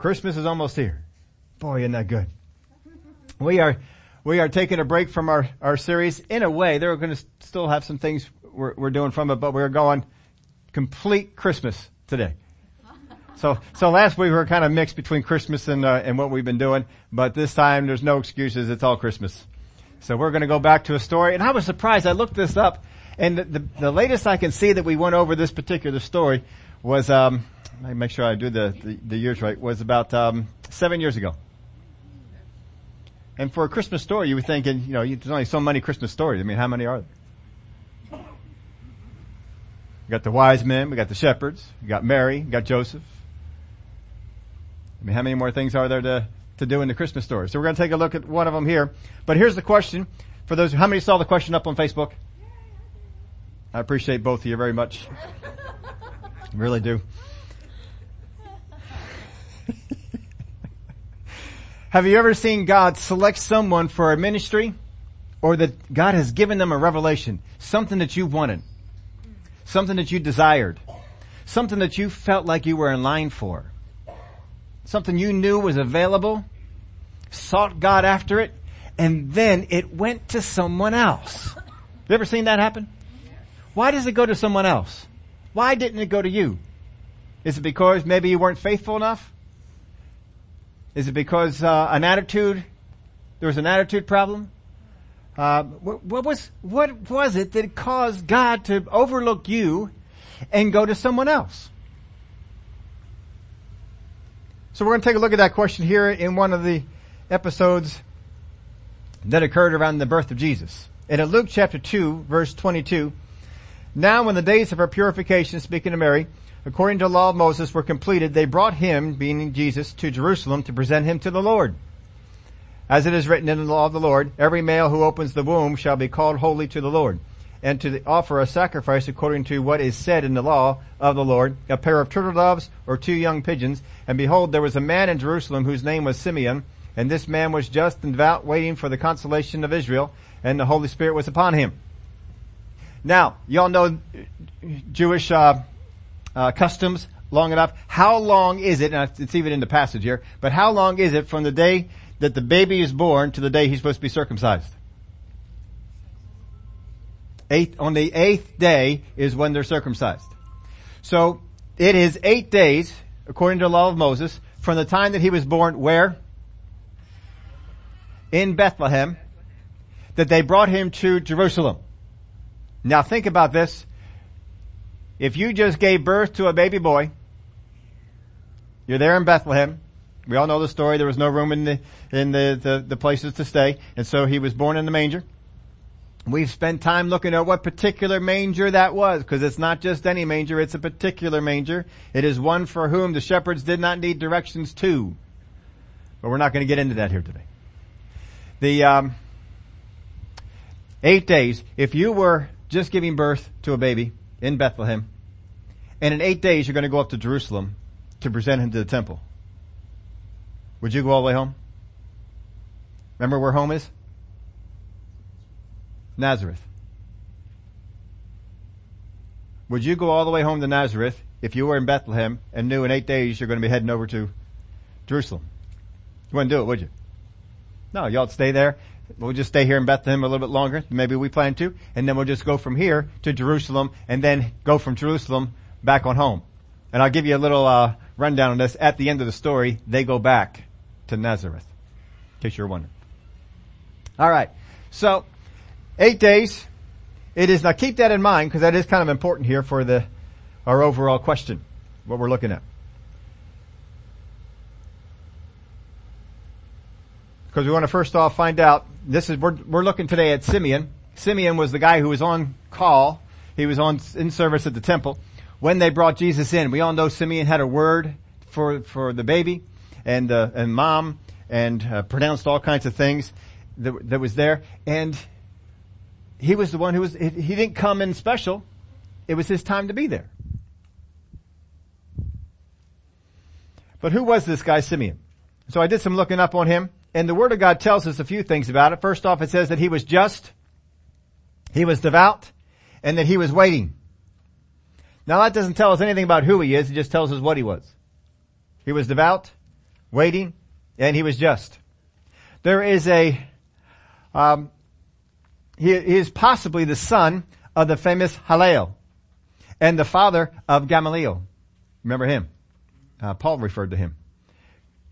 Christmas is almost here. Boy, isn't that good? We are, we are taking a break from our, our series. In a way, they're going to still have some things we're, we're doing from it, but we're going complete Christmas today. So, so last week we were kind of mixed between Christmas and, uh, and what we've been doing, but this time there's no excuses. It's all Christmas. So we're going to go back to a story, and I was surprised. I looked this up, and the, the, the latest I can see that we went over this particular story was, um, I make sure I do the, the, the years right, was about um, seven years ago. And for a Christmas story, you were thinking, you know, there's only so many Christmas stories. I mean, how many are there? We got the wise men, we got the shepherds, we got Mary, we got Joseph. I mean, how many more things are there to, to do in the Christmas story? So we're going to take a look at one of them here. But here's the question for those, how many saw the question up on Facebook? I appreciate both of you very much. really do. Have you ever seen God select someone for a ministry or that God has given them a revelation, something that you wanted, something that you desired, something that you felt like you were in line for, something you knew was available, sought God after it, and then it went to someone else. You ever seen that happen? Why does it go to someone else? Why didn't it go to you? Is it because maybe you weren't faithful enough? Is it because uh, an attitude? There was an attitude problem. Uh, what, what, was what was it that caused God to overlook you and go to someone else? So we're going to take a look at that question here in one of the episodes that occurred around the birth of Jesus. And in Luke chapter 2, verse 22, now when the days of her purification, speaking to Mary, according to the law of Moses were completed, they brought him, being Jesus, to Jerusalem to present him to the Lord. As it is written in the law of the Lord, every male who opens the womb shall be called holy to the Lord, and to offer a sacrifice according to what is said in the law of the Lord, a pair of turtle doves or two young pigeons. And behold, there was a man in Jerusalem whose name was Simeon, and this man was just and devout, waiting for the consolation of Israel, and the Holy Spirit was upon him. Now, y'all know Jewish uh, uh, customs long enough. How long is it, and it's even in the passage here, but how long is it from the day that the baby is born to the day he's supposed to be circumcised? Eight, on the eighth day is when they're circumcised. So, it is eight days, according to the law of Moses, from the time that he was born, where? In Bethlehem, that they brought him to Jerusalem. Now think about this. If you just gave birth to a baby boy, you're there in Bethlehem. We all know the story. There was no room in the, in the, the, the places to stay. And so he was born in the manger. We've spent time looking at what particular manger that was, because it's not just any manger, it's a particular manger. It is one for whom the shepherds did not need directions to. But we're not going to get into that here today. The, um, eight days, if you were just giving birth to a baby, in Bethlehem. And in eight days, you're going to go up to Jerusalem to present him to the temple. Would you go all the way home? Remember where home is? Nazareth. Would you go all the way home to Nazareth if you were in Bethlehem and knew in eight days you're going to be heading over to Jerusalem? You wouldn't do it, would you? No, y'all stay there We'll just stay here in Bethlehem a little bit longer. Maybe we plan to. And then we'll just go from here to Jerusalem and then go from Jerusalem back on home. And I'll give you a little, uh, rundown on this. At the end of the story, they go back to Nazareth. In case you're wondering. Alright. So, eight days. It is, now keep that in mind because that is kind of important here for the, our overall question. What we're looking at. because we want to first off find out, this is, we're, we're looking today at Simeon. Simeon was the guy who was on call. He was on, in service at the temple. When they brought Jesus in, we all know Simeon had a word for, for the baby and, uh, and mom and uh, pronounced all kinds of things that, that was there. And he was the one who was, he didn't come in special. It was his time to be there. But who was this guy Simeon? So I did some looking up on him. And the Word of God tells us a few things about it. First off, it says that he was just, he was devout, and that he was waiting. Now that doesn't tell us anything about who he is, it just tells us what he was. He was devout, waiting, and he was just. There is a, um, he, he is possibly the son of the famous Hillel and the father of Gamaliel. Remember him? Uh, Paul referred to him.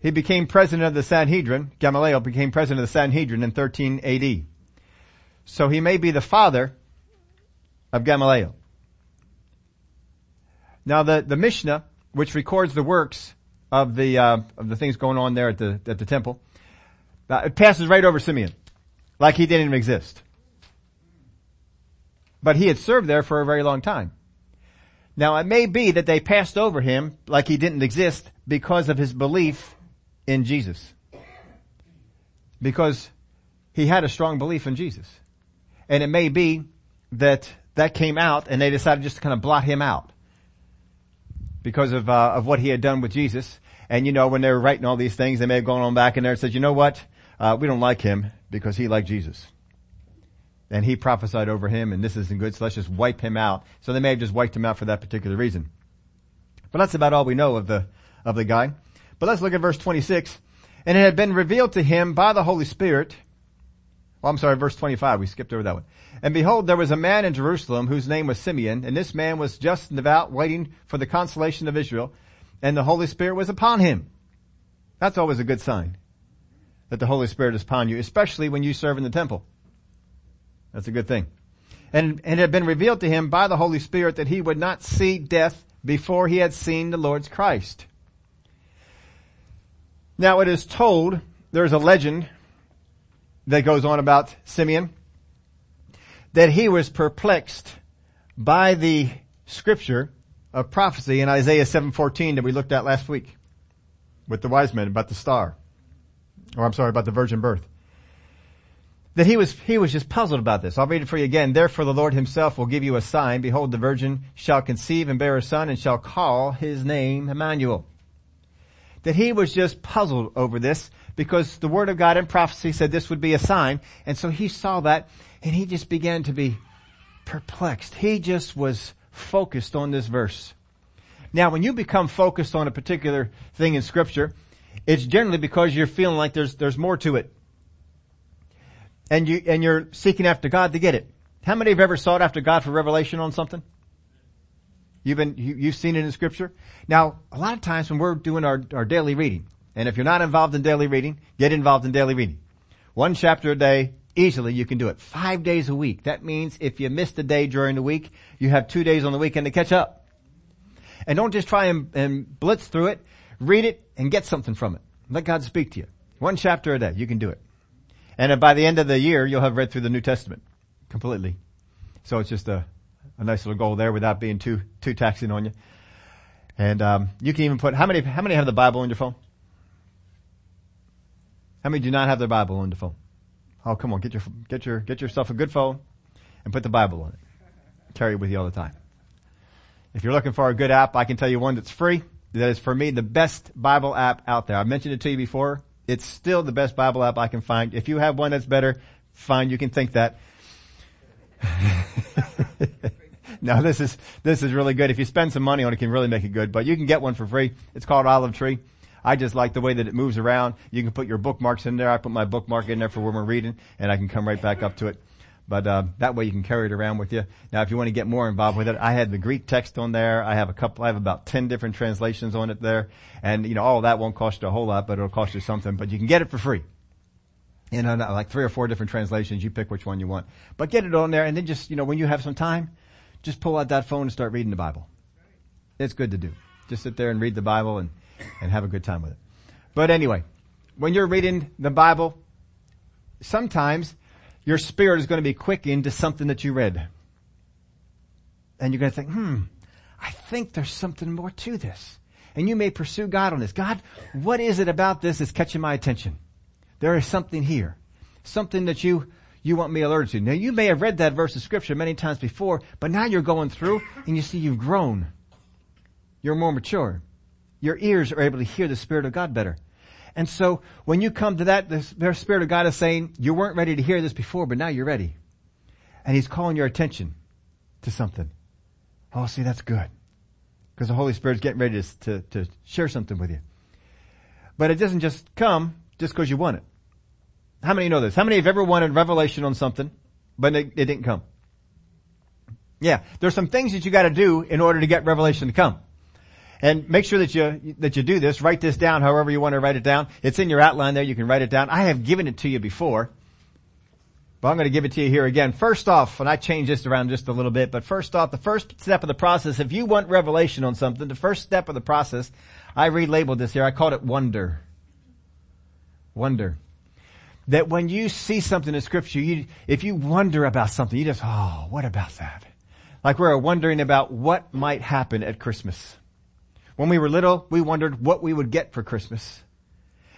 He became president of the Sanhedrin. Gamaliel became president of the Sanhedrin in 13 AD. So he may be the father of Gamaliel. Now the, the Mishnah, which records the works of the, uh, of the things going on there at the, at the temple, uh, it passes right over Simeon. Like he didn't even exist. But he had served there for a very long time. Now it may be that they passed over him like he didn't exist because of his belief in Jesus. Because he had a strong belief in Jesus. And it may be that that came out and they decided just to kind of blot him out because of, uh, of what he had done with Jesus. And you know, when they were writing all these things, they may have gone on back in there and said, you know what? Uh, we don't like him because he liked Jesus. And he prophesied over him and this isn't good, so let's just wipe him out. So they may have just wiped him out for that particular reason. But that's about all we know of the, of the guy. But let's look at verse 26. And it had been revealed to him by the Holy Spirit. Well, I'm sorry, verse 25. We skipped over that one. And behold, there was a man in Jerusalem whose name was Simeon, and this man was just and devout, waiting for the consolation of Israel, and the Holy Spirit was upon him. That's always a good sign that the Holy Spirit is upon you, especially when you serve in the temple. That's a good thing. And, and it had been revealed to him by the Holy Spirit that he would not see death before he had seen the Lord's Christ. Now it is told, there's a legend that goes on about Simeon, that he was perplexed by the scripture of prophecy in Isaiah 7:14 that we looked at last week with the wise men about the star. Or I'm sorry, about the virgin birth that he was, he was just puzzled about this. I'll read it for you again. Therefore the Lord himself will give you a sign. Behold, the virgin shall conceive and bear a son and shall call his name Emmanuel. That he was just puzzled over this because the word of God in prophecy said this would be a sign. And so he saw that and he just began to be perplexed. He just was focused on this verse. Now when you become focused on a particular thing in scripture, it's generally because you're feeling like there's, there's more to it and you, and you're seeking after God to get it. How many have ever sought after God for revelation on something? You've been, you, have seen it in scripture. Now, a lot of times when we're doing our, our daily reading, and if you're not involved in daily reading, get involved in daily reading. One chapter a day, easily you can do it. Five days a week. That means if you miss a day during the week, you have two days on the weekend to catch up. And don't just try and, and blitz through it. Read it and get something from it. Let God speak to you. One chapter a day. You can do it. And by the end of the year, you'll have read through the New Testament completely. So it's just a, a nice little goal there without being too, too taxing on you. And, um, you can even put, how many, how many have the Bible on your phone? How many do not have their Bible on the phone? Oh, come on, get your, get your, get yourself a good phone and put the Bible on it. Carry it with you all the time. If you're looking for a good app, I can tell you one that's free. That is for me the best Bible app out there. I mentioned it to you before. It's still the best Bible app I can find. If you have one that's better, fine, you can think that. now this is, this is really good. If you spend some money on it, it can really make it good, but you can get one for free. It's called Olive Tree. I just like the way that it moves around. You can put your bookmarks in there. I put my bookmark in there for when we're reading and I can come right back up to it. But uh, that way you can carry it around with you. Now, if you want to get more involved with it, I had the Greek text on there. I have a couple. I have about ten different translations on it there, and you know all that won't cost you a whole lot, but it'll cost you something. But you can get it for free. You know, like three or four different translations. You pick which one you want, but get it on there, and then just you know when you have some time, just pull out that phone and start reading the Bible. It's good to do. Just sit there and read the Bible and and have a good time with it. But anyway, when you're reading the Bible, sometimes your spirit is going to be quickened to something that you read. And you're going to think, hmm, I think there's something more to this. And you may pursue God on this. God, what is it about this that's catching my attention? There is something here. Something that you, you want me alerted to. Now you may have read that verse of scripture many times before, but now you're going through and you see you've grown. You're more mature. Your ears are able to hear the Spirit of God better. And so when you come to that, the Spirit of God is saying, you weren't ready to hear this before, but now you're ready. And He's calling your attention to something. Oh, see, that's good. Because the Holy Spirit's getting ready to, to, to share something with you. But it doesn't just come just because you want it. How many know this? How many have ever wanted revelation on something, but it, it didn't come? Yeah, there's some things that you gotta do in order to get revelation to come. And make sure that you, that you do this. Write this down however you want to write it down. It's in your outline there. You can write it down. I have given it to you before. But I'm going to give it to you here again. First off, and I changed this around just a little bit, but first off, the first step of the process, if you want revelation on something, the first step of the process, I relabeled this here. I called it wonder. Wonder. That when you see something in scripture, you, if you wonder about something, you just, oh, what about that? Like we're wondering about what might happen at Christmas. When we were little, we wondered what we would get for Christmas.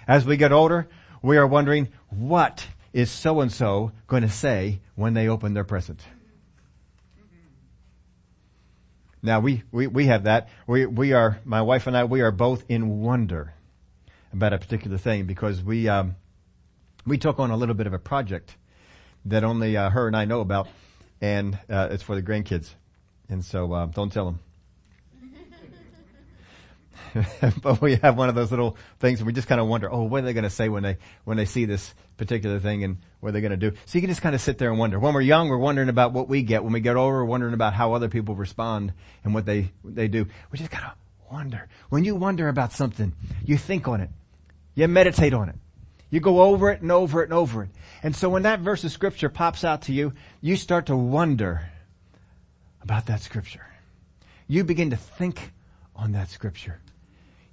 As we get older, we are wondering what is so and so going to say when they open their present. Now we, we, we have that. We, we are, my wife and I, we are both in wonder about a particular thing because we, um, we took on a little bit of a project that only uh, her and I know about and uh, it's for the grandkids. And so uh, don't tell them. but we have one of those little things and we just kind of wonder, oh, what are they going to say when they, when they see this particular thing and what are they going to do? So you can just kind of sit there and wonder. When we're young, we're wondering about what we get. When we get older, we're wondering about how other people respond and what they, they do. We just kind of wonder. When you wonder about something, you think on it. You meditate on it. You go over it and over it and over it. And so when that verse of scripture pops out to you, you start to wonder about that scripture. You begin to think on that scripture.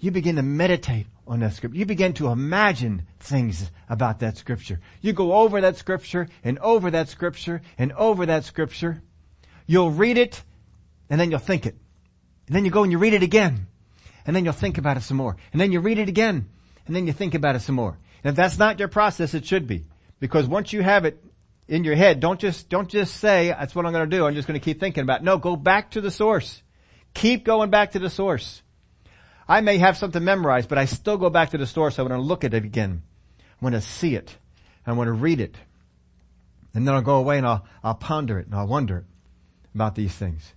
You begin to meditate on that scripture. You begin to imagine things about that scripture. You go over that scripture and over that scripture and over that scripture. You'll read it and then you'll think it. And then you go and you read it again. And then you'll think about it some more. And then you read it again. And then you think about it some more. And if that's not your process, it should be. Because once you have it in your head, don't just, don't just say, that's what I'm going to do. I'm just going to keep thinking about it. No, go back to the source. Keep going back to the source. I may have something memorized, but I still go back to the source. I want to look at it again. I want to see it. I want to read it. And then I'll go away and I'll, I'll ponder it and I'll wonder about these things.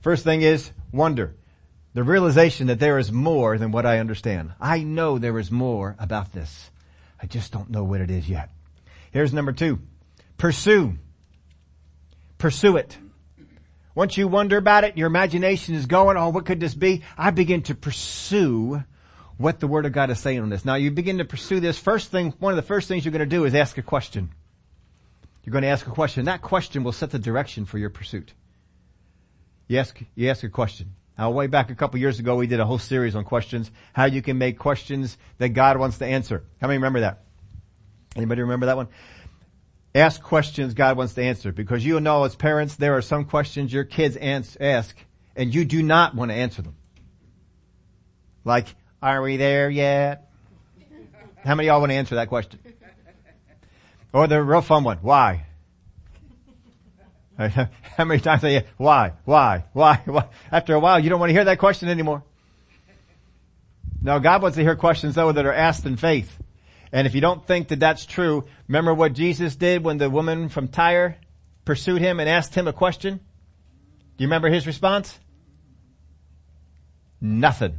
First thing is wonder. The realization that there is more than what I understand. I know there is more about this. I just don't know what it is yet. Here's number two. Pursue. Pursue it. Once you wonder about it, your imagination is going, oh, what could this be? I begin to pursue what the Word of God is saying on this. Now you begin to pursue this. First thing, one of the first things you're going to do is ask a question. You're going to ask a question. That question will set the direction for your pursuit. You ask, you ask a question. Now, way back a couple years ago, we did a whole series on questions, how you can make questions that God wants to answer. How many remember that? Anybody remember that one? Ask questions God wants to answer because you know as parents, there are some questions your kids ask and you do not want to answer them. Like, are we there yet? How many of y'all want to answer that question? Or the real fun one, why? How many times say, why, why, why, why? After a while, you don't want to hear that question anymore. No, God wants to hear questions though that are asked in faith. And if you don't think that that's true, remember what Jesus did when the woman from Tyre pursued him and asked him a question? Do you remember his response? Nothing.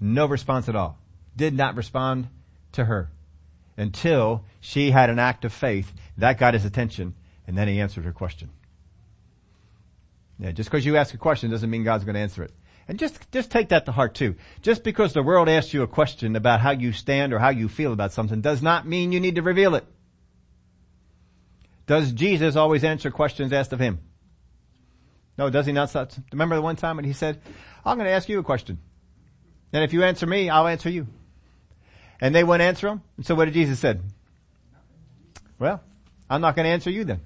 No response at all. Did not respond to her until she had an act of faith. That got his attention and then he answered her question. Yeah, just because you ask a question doesn't mean God's going to answer it. And just, just take that to heart too. Just because the world asks you a question about how you stand or how you feel about something does not mean you need to reveal it. Does Jesus always answer questions asked of him? No, does he not? Remember the one time when he said, I'm going to ask you a question. And if you answer me, I'll answer you. And they wouldn't answer him. And so what did Jesus said? Well, I'm not going to answer you then.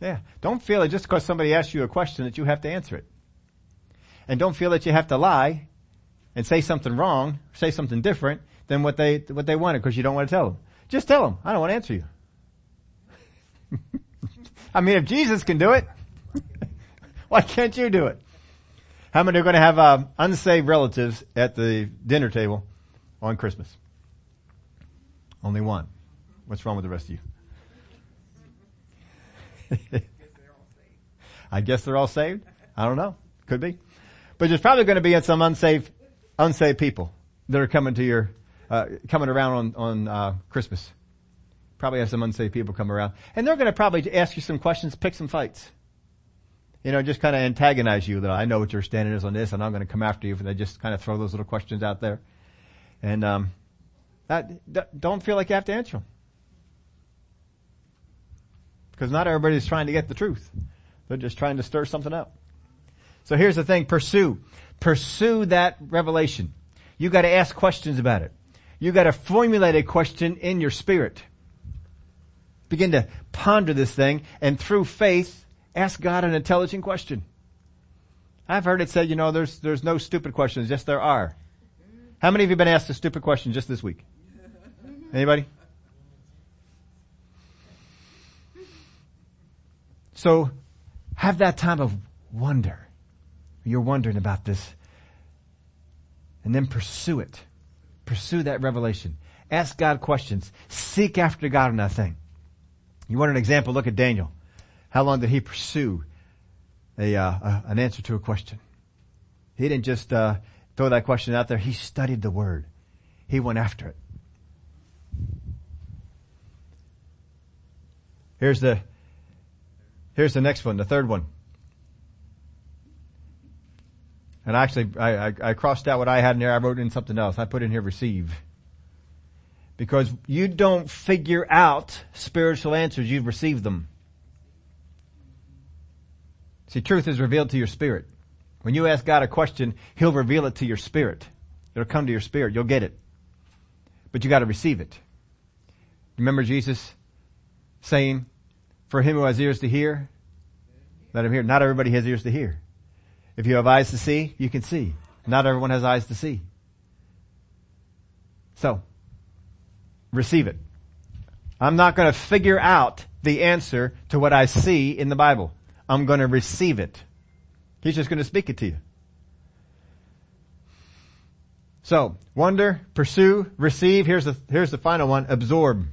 Yeah. Don't feel it just because somebody asks you a question that you have to answer it. And don't feel that you have to lie and say something wrong, say something different than what they, what they wanted because you don't want to tell them. Just tell them, I don't want to answer you. I mean, if Jesus can do it, why can't you do it? How many are going to have um, unsaved relatives at the dinner table on Christmas? Only one. What's wrong with the rest of you? I guess they're all saved. I don't know. Could be. But there's probably going to be some unsaved, unsaved people that are coming to your, uh, coming around on, on, uh, Christmas. Probably have some unsaved people come around. And they're going to probably ask you some questions, pick some fights. You know, just kind of antagonize you that I know what your standing is on this and I'm going to come after you if they just kind of throw those little questions out there. And, um, that, don't feel like you have to answer them. Because not everybody's trying to get the truth. They're just trying to stir something up. So here's the thing, pursue. Pursue that revelation. You gotta ask questions about it. You gotta formulate a question in your spirit. Begin to ponder this thing and through faith, ask God an intelligent question. I've heard it said, you know, there's, there's no stupid questions. Yes, there are. How many of you been asked a stupid question just this week? Anybody? So have that time of wonder. You're wondering about this. And then pursue it. Pursue that revelation. Ask God questions. Seek after God on that thing. You want an example? Look at Daniel. How long did he pursue a, uh, an answer to a question? He didn't just uh, throw that question out there. He studied the word. He went after it. Here's the, here's the next one, the third one. And actually, I, I, I, crossed out what I had in there. I wrote in something else. I put in here receive. Because you don't figure out spiritual answers, you've received them. See, truth is revealed to your spirit. When you ask God a question, He'll reveal it to your spirit. It'll come to your spirit. You'll get it. But you gotta receive it. Remember Jesus saying, for him who has ears to hear, let him hear. Not everybody has ears to hear. If you have eyes to see, you can see. Not everyone has eyes to see. So, receive it. I'm not going to figure out the answer to what I see in the Bible. I'm going to receive it. He's just going to speak it to you. So, wonder, pursue, receive. Here's the, here's the final one. Absorb.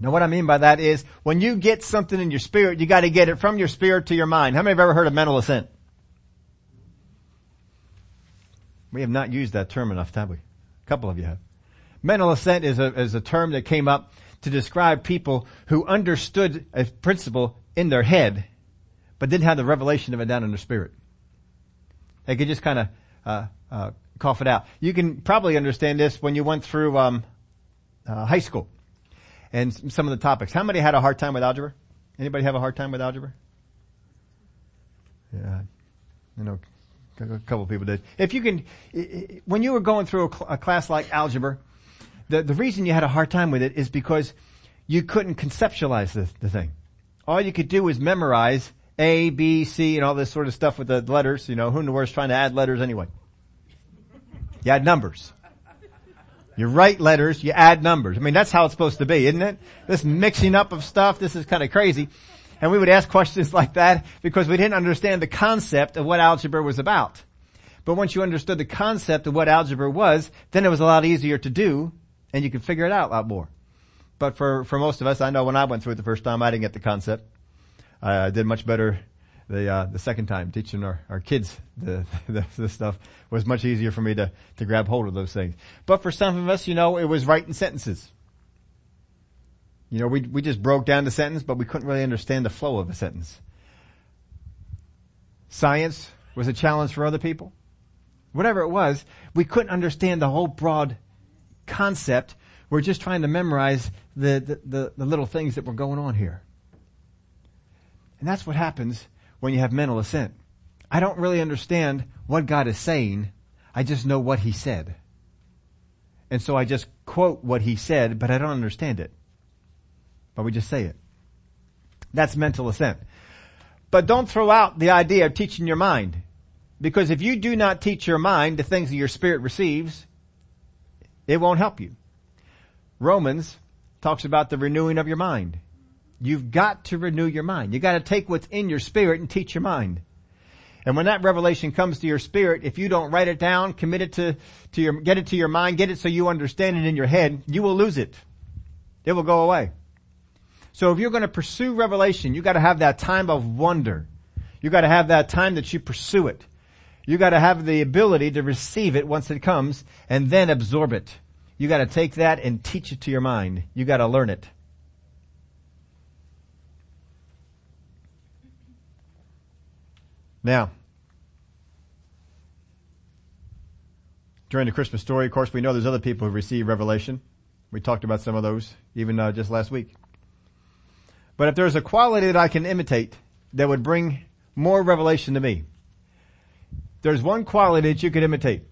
Now what I mean by that is when you get something in your spirit, you gotta get it from your spirit to your mind. How many have ever heard of mental assent? We have not used that term enough, have we? A couple of you have. Mental assent is a, is a term that came up to describe people who understood a principle in their head, but didn't have the revelation of it down in their spirit. They could just kind of uh, uh, cough it out. You can probably understand this when you went through um, uh, high school and some of the topics. How many had a hard time with algebra? Anybody have a hard time with algebra? Yeah, you know, a couple people did. If you can, when you were going through a, class like algebra, the, the reason you had a hard time with it is because you couldn't conceptualize the, the thing. All you could do was memorize A, B, C, and all this sort of stuff with the letters. You know, who in the world is trying to add letters anyway? You add numbers. You write letters, you add numbers. I mean, that's how it's supposed to be, isn't it? This mixing up of stuff, this is kind of crazy. And we would ask questions like that because we didn't understand the concept of what algebra was about. But once you understood the concept of what algebra was, then it was a lot easier to do and you could figure it out a lot more. But for, for most of us, I know when I went through it the first time, I didn't get the concept. I did much better the uh, the second time teaching our, our kids the, the, the stuff was much easier for me to to grab hold of those things. But for some of us, you know, it was writing sentences. You know, we we just broke down the sentence, but we couldn't really understand the flow of a sentence. Science was a challenge for other people. Whatever it was, we couldn't understand the whole broad concept. We're just trying to memorize the, the, the, the little things that were going on here. And that's what happens when you have mental assent. I don't really understand what God is saying. I just know what He said. And so I just quote what He said, but I don't understand it. But we just say it. That's mental assent. But don't throw out the idea of teaching your mind. Because if you do not teach your mind the things that your spirit receives, it won't help you. Romans talks about the renewing of your mind. You've got to renew your mind. You gotta take what's in your spirit and teach your mind. And when that revelation comes to your spirit, if you don't write it down, commit it to, to your, get it to your mind, get it so you understand it in your head, you will lose it. It will go away. So if you're going to pursue revelation, you got to have that time of wonder. You got to have that time that you pursue it. You gotta have the ability to receive it once it comes and then absorb it. You gotta take that and teach it to your mind. You gotta learn it. Now, during the Christmas story, of course, we know there's other people who receive revelation. We talked about some of those even uh, just last week. But if there's a quality that I can imitate that would bring more revelation to me, there's one quality that you could imitate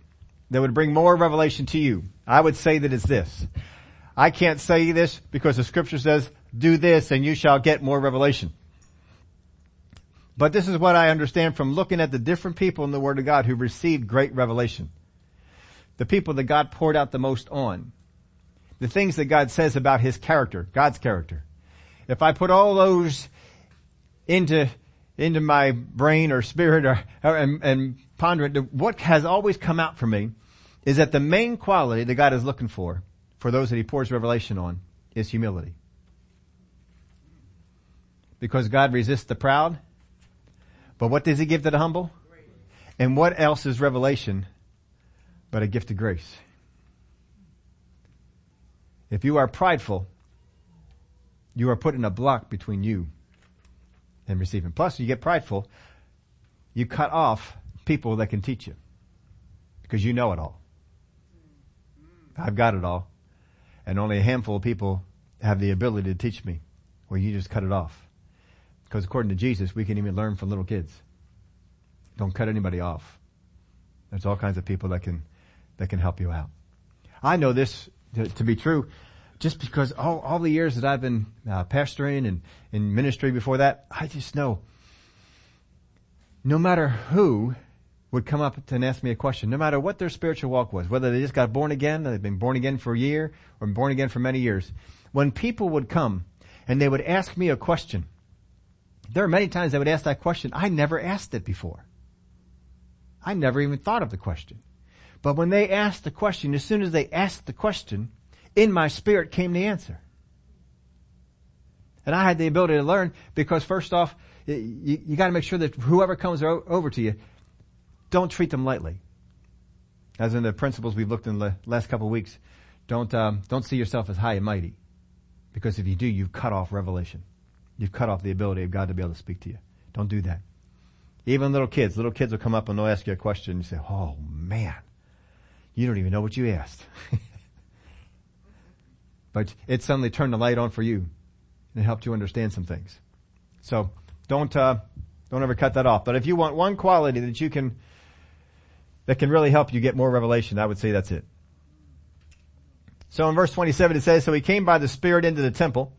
that would bring more revelation to you. I would say that it's this. I can't say this because the scripture says, do this and you shall get more revelation. But this is what I understand from looking at the different people in the Word of God who received great revelation. The people that God poured out the most on. The things that God says about His character, God's character. If I put all those into, into my brain or spirit or, or and, and ponder it, what has always come out for me is that the main quality that God is looking for, for those that He pours revelation on, is humility. Because God resists the proud but what does he give to the humble? And what else is revelation but a gift of grace? If you are prideful, you are putting a block between you and receiving. Plus, you get prideful, you cut off people that can teach you because you know it all. I've got it all. And only a handful of people have the ability to teach me. Well, you just cut it off. Because according to Jesus, we can even learn from little kids. Don't cut anybody off. There's all kinds of people that can, that can help you out. I know this to, to be true just because all, all the years that I've been uh, pastoring and in ministry before that, I just know no matter who would come up and ask me a question, no matter what their spiritual walk was, whether they just got born again, they've been born again for a year, or born again for many years, when people would come and they would ask me a question, there are many times I would ask that question. I never asked it before. I never even thought of the question. But when they asked the question, as soon as they asked the question, in my spirit came the answer. And I had the ability to learn because first off, you, you got to make sure that whoever comes over to you, don't treat them lightly. As in the principles we've looked in the last couple of weeks, don't um, don't see yourself as high and mighty, because if you do, you've cut off revelation. You've cut off the ability of God to be able to speak to you. Don't do that. Even little kids, little kids will come up and they'll ask you a question and you say, oh man, you don't even know what you asked. but it suddenly turned the light on for you and it helped you understand some things. So don't, uh, don't ever cut that off. But if you want one quality that you can, that can really help you get more revelation, I would say that's it. So in verse 27 it says, so he came by the Spirit into the temple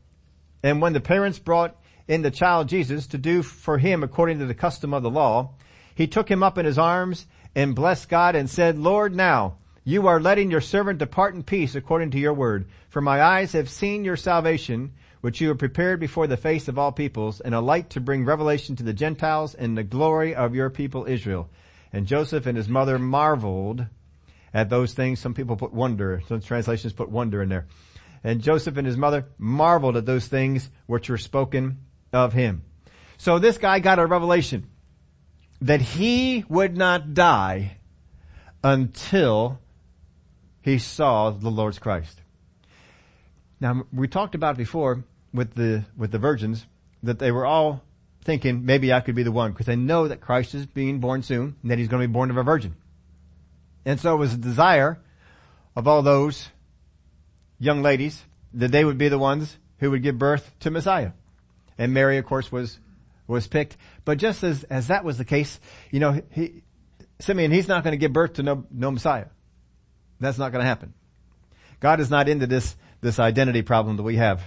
and when the parents brought in the child Jesus to do for him according to the custom of the law, he took him up in his arms and blessed God and said, Lord, now you are letting your servant depart in peace according to your word. For my eyes have seen your salvation, which you have prepared before the face of all peoples, and a light to bring revelation to the Gentiles and the glory of your people Israel. And Joseph and his mother marveled at those things. Some people put wonder. Some translations put wonder in there. And Joseph and his mother marveled at those things which were spoken of him. So this guy got a revelation that he would not die until he saw the Lord's Christ. Now we talked about before with the with the virgins that they were all thinking maybe I could be the one because they know that Christ is being born soon and that he's going to be born of a virgin. And so it was a desire of all those young ladies that they would be the ones who would give birth to Messiah. And Mary, of course, was, was picked. But just as, as that was the case, you know, he, Simeon, he's not going to give birth to no, no Messiah. That's not going to happen. God is not into this, this identity problem that we have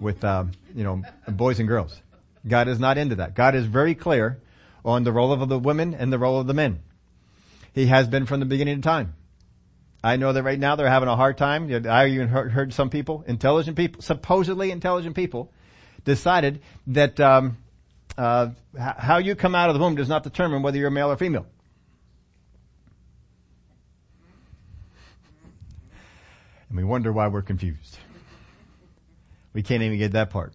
with, um, you know, boys and girls. God is not into that. God is very clear on the role of the women and the role of the men. He has been from the beginning of time. I know that right now they're having a hard time. I even heard, some people, intelligent people, supposedly intelligent people, decided that um, uh, how you come out of the womb does not determine whether you're male or female. And we wonder why we're confused. We can't even get that part.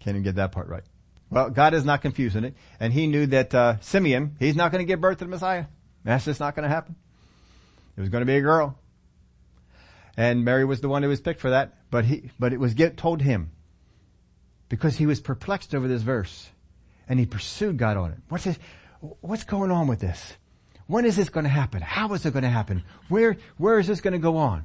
Can't even get that part right. Well, God is not confusing it. And he knew that, uh, Simeon, he's not going to give birth to the Messiah. That's just not going to happen. It was going to be a girl. And Mary was the one who was picked for that. But he, but it was get, told him. Because he was perplexed over this verse. And he pursued God on it. What's this? What's going on with this? When is this going to happen? How is it going to happen? Where, where is this going to go on?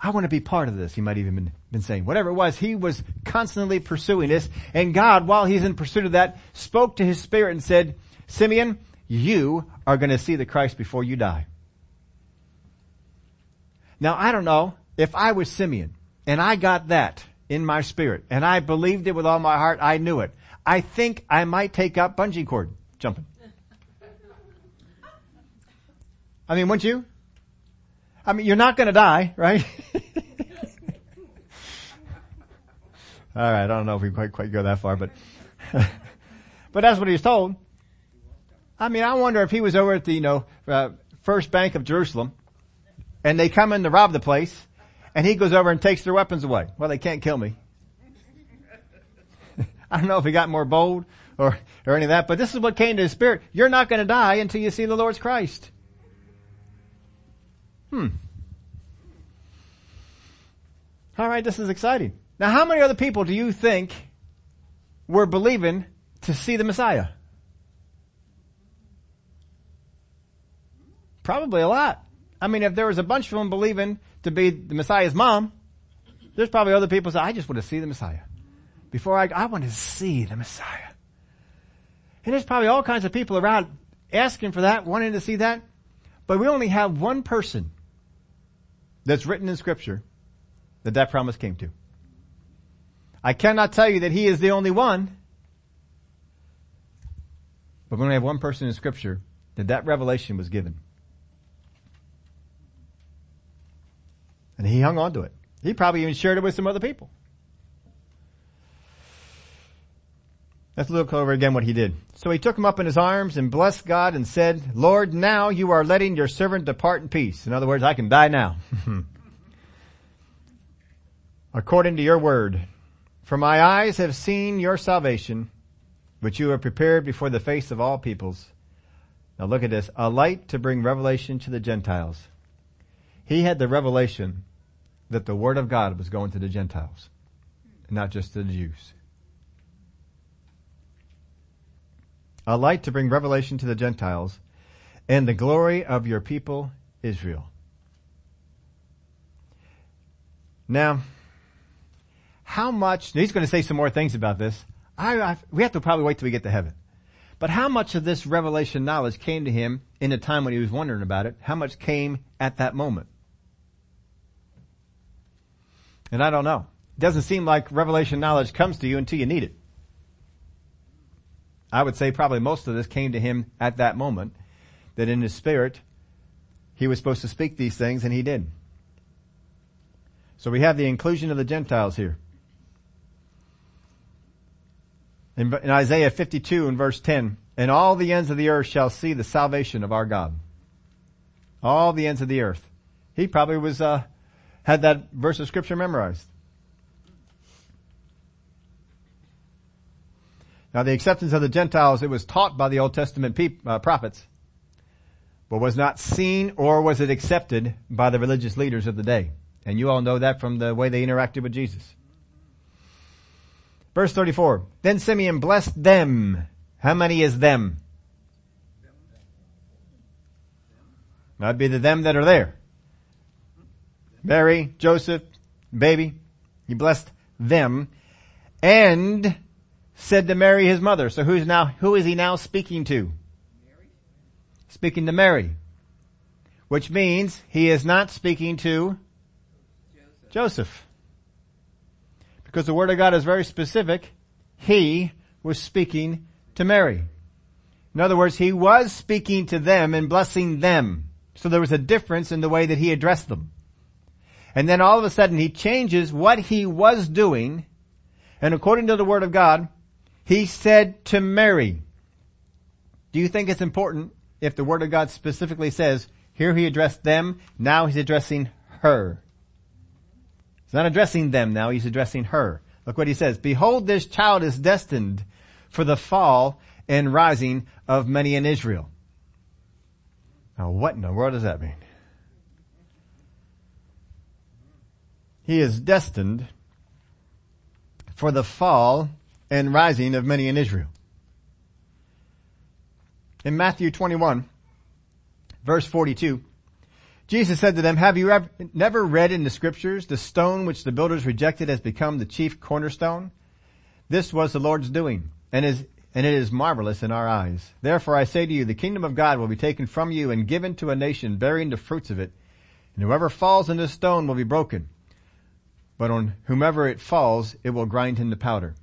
I want to be part of this. He might even been, been saying whatever it was. He was constantly pursuing this and God, while he's in pursuit of that, spoke to his spirit and said, Simeon, you are going to see the Christ before you die. Now I don't know if I was Simeon and I got that in my spirit and I believed it with all my heart. I knew it. I think I might take up bungee cord jumping. I mean, wouldn't you? I mean, you're not going to die, right? All right, I don't know if we quite quite go that far, but but that's what he was told. I mean, I wonder if he was over at the you know uh, first bank of Jerusalem, and they come in to rob the place, and he goes over and takes their weapons away. Well, they can't kill me. I don't know if he got more bold or or any of that, but this is what came to his spirit. You're not going to die until you see the Lord's Christ. Hmm. All right, this is exciting. Now, how many other people do you think were believing to see the Messiah? Probably a lot. I mean, if there was a bunch of them believing to be the Messiah's mom, there's probably other people say, I just want to see the Messiah. Before I, I want to see the Messiah. And there's probably all kinds of people around asking for that, wanting to see that. But we only have one person that's written in scripture that that promise came to. I cannot tell you that he is the only one, but we only have one person in scripture that that revelation was given. And he hung on to it. He probably even shared it with some other people. Let's look over again what he did. So he took him up in his arms and blessed God and said, Lord, now you are letting your servant depart in peace. In other words, I can die now. According to your word. For my eyes have seen your salvation, which you have prepared before the face of all peoples. Now look at this. A light to bring revelation to the Gentiles. He had the revelation that the word of God was going to the Gentiles, not just to the Jews. a light to bring revelation to the Gentiles, and the glory of your people Israel. Now, how much, he's going to say some more things about this. I, I, we have to probably wait till we get to heaven. But how much of this revelation knowledge came to him in a time when he was wondering about it? How much came at that moment? And I don't know. It doesn't seem like revelation knowledge comes to you until you need it. I would say probably most of this came to him at that moment, that in his spirit, he was supposed to speak these things and he did. So we have the inclusion of the Gentiles here. In, in Isaiah 52 and verse 10, and all the ends of the earth shall see the salvation of our God. All the ends of the earth. He probably was, uh, had that verse of scripture memorized. Now the acceptance of the Gentiles, it was taught by the Old Testament uh, prophets, but was not seen or was it accepted by the religious leaders of the day. And you all know that from the way they interacted with Jesus. Verse 34. Then Simeon blessed them. How many is them? That'd be the them that are there. Mary, Joseph, baby. He blessed them. And said to Mary his mother. So who's now, who is he now speaking to? Mary. Speaking to Mary. Which means he is not speaking to Joseph. Joseph. Because the word of God is very specific. He was speaking to Mary. In other words, he was speaking to them and blessing them. So there was a difference in the way that he addressed them. And then all of a sudden he changes what he was doing and according to the word of God, he said to Mary, do you think it's important if the word of God specifically says, here he addressed them, now he's addressing her. He's not addressing them now, he's addressing her. Look what he says. Behold, this child is destined for the fall and rising of many in Israel. Now what in the world does that mean? He is destined for the fall and rising of many in Israel. In Matthew 21, verse 42, Jesus said to them, have you ever, never read in the scriptures, the stone which the builders rejected has become the chief cornerstone? This was the Lord's doing and is, and it is marvelous in our eyes. Therefore I say to you, the kingdom of God will be taken from you and given to a nation bearing the fruits of it. And whoever falls on this stone will be broken. But on whomever it falls, it will grind him to powder.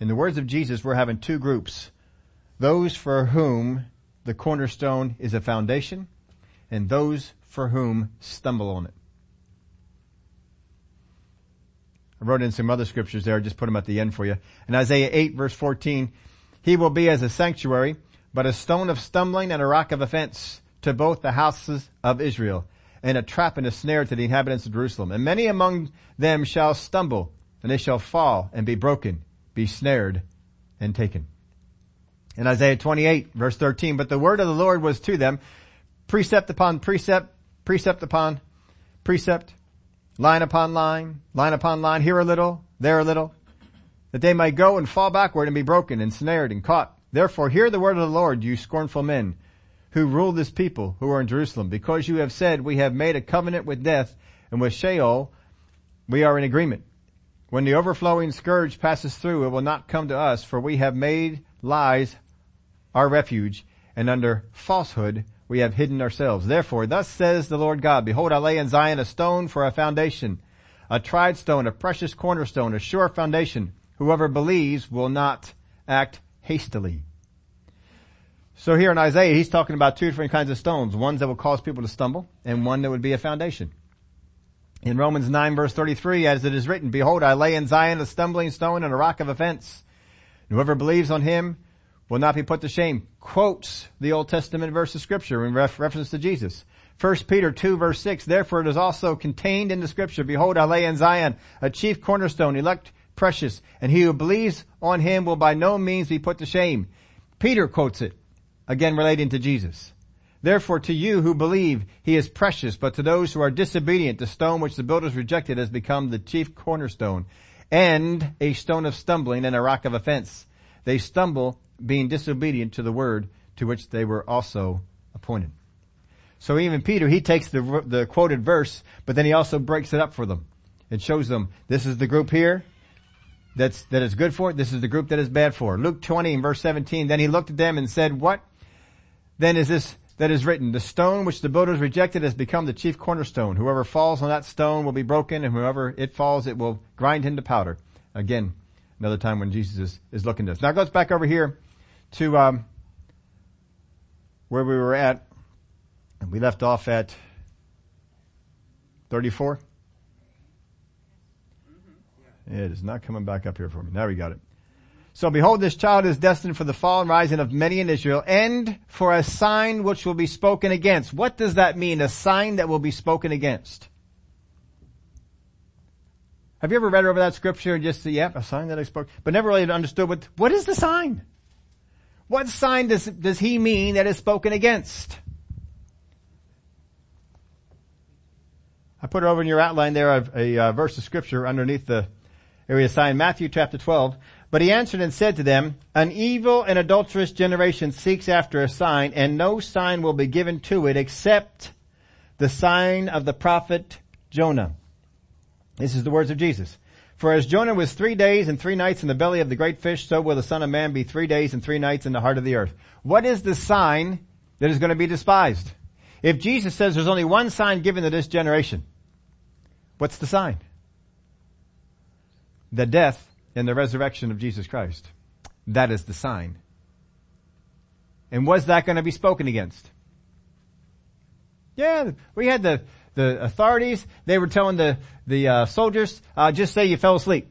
In the words of Jesus, we're having two groups. Those for whom the cornerstone is a foundation and those for whom stumble on it. I wrote in some other scriptures there, just put them at the end for you. In Isaiah 8 verse 14, he will be as a sanctuary, but a stone of stumbling and a rock of offense to both the houses of Israel, and a trap and a snare to the inhabitants of Jerusalem. And many among them shall stumble, and they shall fall and be broken, be snared and taken. In Isaiah 28 verse 13, but the word of the Lord was to them, precept upon precept, precept upon precept, line upon line, line upon line, here a little, there a little, that they might go and fall backward and be broken and snared and caught. Therefore hear the word of the Lord, you scornful men, who rule this people who are in Jerusalem, because you have said, we have made a covenant with death, and with Sheol we are in agreement. When the overflowing scourge passes through, it will not come to us, for we have made lies our refuge, and under falsehood we have hidden ourselves. Therefore, thus says the Lord God, behold, I lay in Zion a stone for a foundation, a tried stone, a precious cornerstone, a sure foundation. Whoever believes will not act hastily. So here in Isaiah, he's talking about two different kinds of stones. Ones that will cause people to stumble and one that would be a foundation. In Romans 9 verse 33, as it is written, behold, I lay in Zion a stumbling stone and a rock of offense. Whoever believes on him will not be put to shame. Quotes the Old Testament verse of scripture in ref- reference to Jesus. 1 Peter 2 verse 6, therefore it is also contained in the scripture, behold, I lay in Zion a chief cornerstone, elect, precious, and he who believes on him will by no means be put to shame. Peter quotes it, again relating to Jesus. Therefore to you who believe, he is precious, but to those who are disobedient, the stone which the builders rejected has become the chief cornerstone, and a stone of stumbling and a rock of offense. They stumble being disobedient to the word to which they were also appointed. So even Peter, he takes the, the quoted verse, but then he also breaks it up for them and shows them this is the group here that's, that is good for. it. This is the group that is bad for. Luke 20 and verse 17. Then he looked at them and said, what then is this that is written? The stone which the builders rejected has become the chief cornerstone. Whoever falls on that stone will be broken and whoever it falls, it will grind him to powder. Again, another time when Jesus is, is looking at this. Now it goes back over here to um, where we were at, and we left off at 34. It is not coming back up here for me. Now we got it. So behold, this child is destined for the fall and rising of many in Israel and for a sign which will be spoken against. What does that mean? A sign that will be spoken against. Have you ever read over that scripture and just said, yep, a sign that I spoke, but never really understood what, what is the sign? What sign does, does he mean that is spoken against? I put it over in your outline there a, a, a verse of scripture underneath the area sign, Matthew chapter 12. But he answered and said to them, an evil and adulterous generation seeks after a sign and no sign will be given to it except the sign of the prophet Jonah. This is the words of Jesus. For as Jonah was three days and three nights in the belly of the great fish, so will the son of man be three days and three nights in the heart of the earth. What is the sign that is going to be despised? If Jesus says there's only one sign given to this generation, what's the sign? The death and the resurrection of Jesus Christ. That is the sign. And was that going to be spoken against? Yeah, we had the the authorities, they were telling the, the uh, soldiers, uh, just say you fell asleep.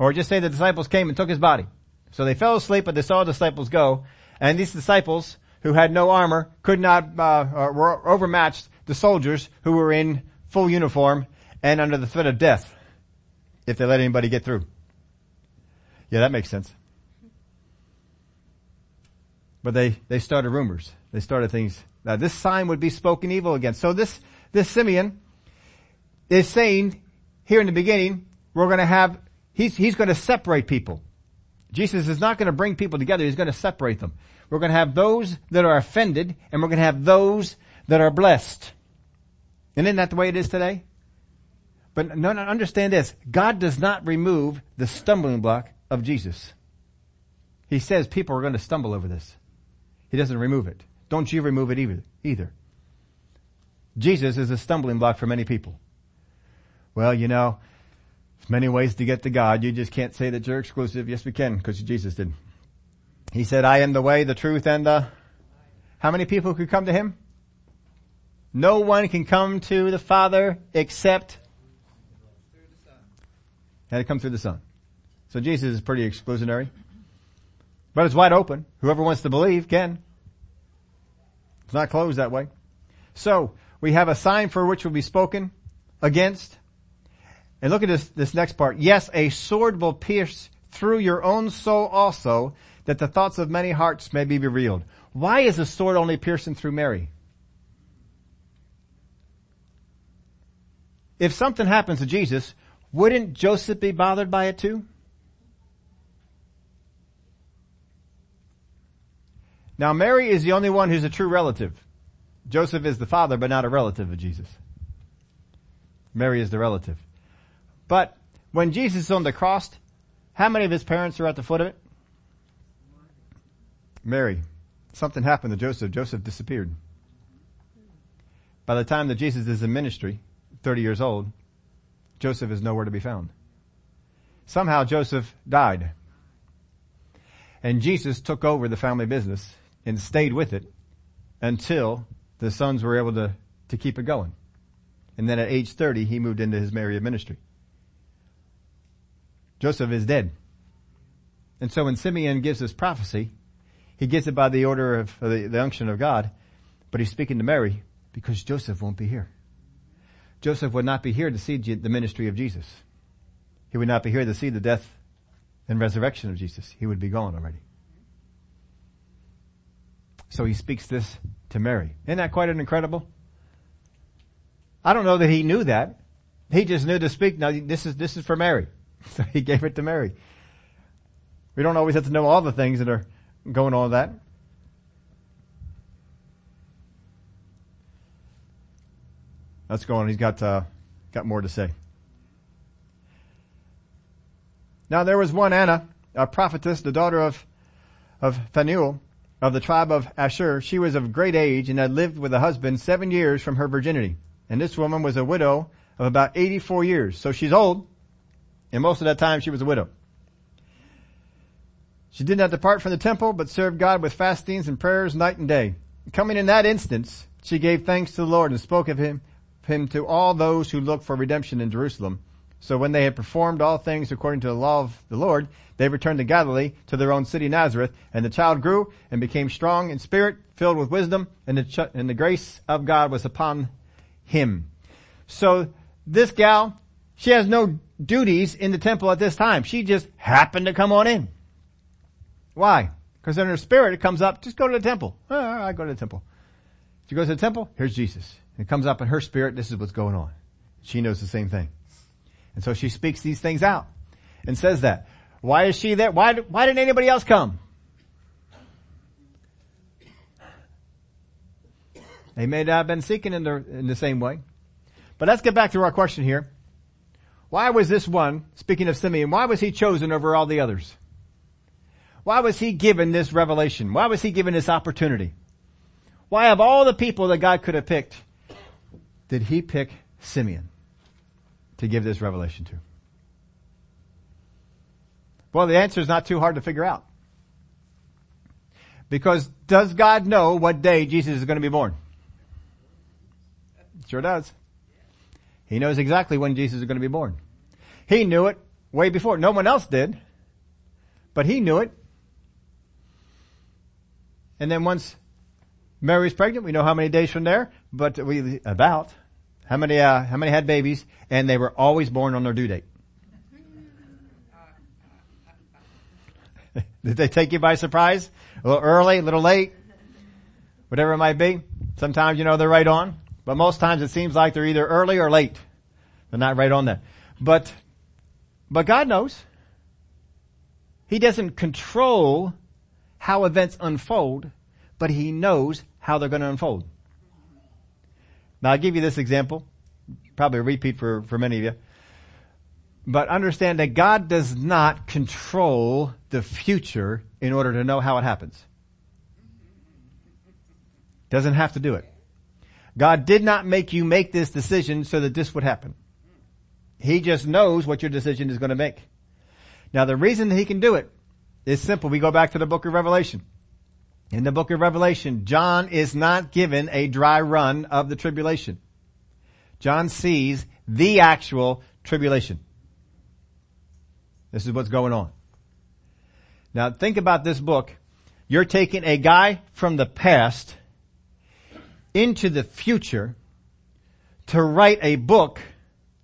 Or just say the disciples came and took his body. So they fell asleep, but they saw the disciples go. And these disciples, who had no armor, could not, uh, were overmatched the soldiers who were in full uniform and under the threat of death if they let anybody get through. Yeah, that makes sense. But they, they started rumors. They started things. Now this sign would be spoken evil against. So this, this Simeon is saying here in the beginning, we're going to have, he's, he's going to separate people. Jesus is not going to bring people together. He's going to separate them. We're going to have those that are offended and we're going to have those that are blessed. And isn't that the way it is today? But no, no, understand this. God does not remove the stumbling block of Jesus. He says people are going to stumble over this. He doesn't remove it. Don't you remove it either. either. Jesus is a stumbling block for many people. Well, you know, there's many ways to get to God. You just can't say that you're exclusive. Yes, we can, because Jesus did. He said, I am the way, the truth, and the... How many people could come to Him? No one can come to the Father except had to come through the Son. So Jesus is pretty exclusionary. But it's wide open. Whoever wants to believe can. It's not closed that way. So, we have a sign for which will be spoken against. And look at this, this next part. Yes, a sword will pierce through your own soul also, that the thoughts of many hearts may be revealed. Why is the sword only piercing through Mary? If something happens to Jesus, wouldn't Joseph be bothered by it too? Now Mary is the only one who's a true relative. Joseph is the father, but not a relative of Jesus. Mary is the relative. But when Jesus is on the cross, how many of his parents are at the foot of it? Mary. Something happened to Joseph. Joseph disappeared. By the time that Jesus is in ministry, 30 years old, Joseph is nowhere to be found. Somehow Joseph died. And Jesus took over the family business and stayed with it until the sons were able to, to keep it going. And then at age 30, he moved into his Mary ministry. Joseph is dead. And so when Simeon gives this prophecy, he gets it by the order of the, the unction of God, but he's speaking to Mary because Joseph won't be here. Joseph would not be here to see the ministry of Jesus. He would not be here to see the death and resurrection of Jesus. He would be gone already. So he speaks this to Mary. Isn't that quite an incredible? I don't know that he knew that. He just knew to speak. Now this is, this is for Mary. So he gave it to Mary. We don't always have to know all the things that are going on that. Let's go on. He's got, uh, got more to say. Now there was one Anna, a prophetess, the daughter of, of Phanuel, of the tribe of Asher. She was of great age and had lived with a husband seven years from her virginity. And this woman was a widow of about 84 years. So she's old, and most of that time she was a widow. She did not depart from the temple, but served God with fastings and prayers night and day. Coming in that instance, she gave thanks to the Lord and spoke of him him to all those who look for redemption in Jerusalem. So when they had performed all things according to the law of the Lord, they returned to Galilee, to their own city Nazareth, and the child grew and became strong in spirit, filled with wisdom, and the, ch- and the grace of God was upon him. So this gal, she has no duties in the temple at this time. She just happened to come on in. Why? Because in her spirit it comes up, just go to the temple. Oh, I go to the temple. She goes to the temple, here's Jesus. It comes up in her spirit, this is what's going on. She knows the same thing. And so she speaks these things out and says that. Why is she there? Why, why didn't anybody else come? They may not have been seeking in the, in the same way. But let's get back to our question here. Why was this one, speaking of Simeon, why was he chosen over all the others? Why was he given this revelation? Why was he given this opportunity? Why of all the people that God could have picked, did he pick Simeon to give this revelation to? Well, the answer is not too hard to figure out. Because does God know what day Jesus is going to be born? Sure does. He knows exactly when Jesus is going to be born. He knew it way before. No one else did. But he knew it. And then once Mary's pregnant, we know how many days from there, but we, about. How many, uh, how many had babies and they were always born on their due date? Did they take you by surprise? A little early, a little late? Whatever it might be. Sometimes you know they're right on, but most times it seems like they're either early or late. They're not right on that. But, but God knows. He doesn't control how events unfold, but He knows how they're going to unfold. Now I'll give you this example. Probably a repeat for, for many of you. But understand that God does not control the future in order to know how it happens. Doesn't have to do it. God did not make you make this decision so that this would happen. He just knows what your decision is going to make. Now the reason that he can do it is simple. We go back to the book of Revelation. In the book of Revelation, John is not given a dry run of the tribulation. John sees the actual tribulation. This is what's going on. Now think about this book. You're taking a guy from the past into the future to write a book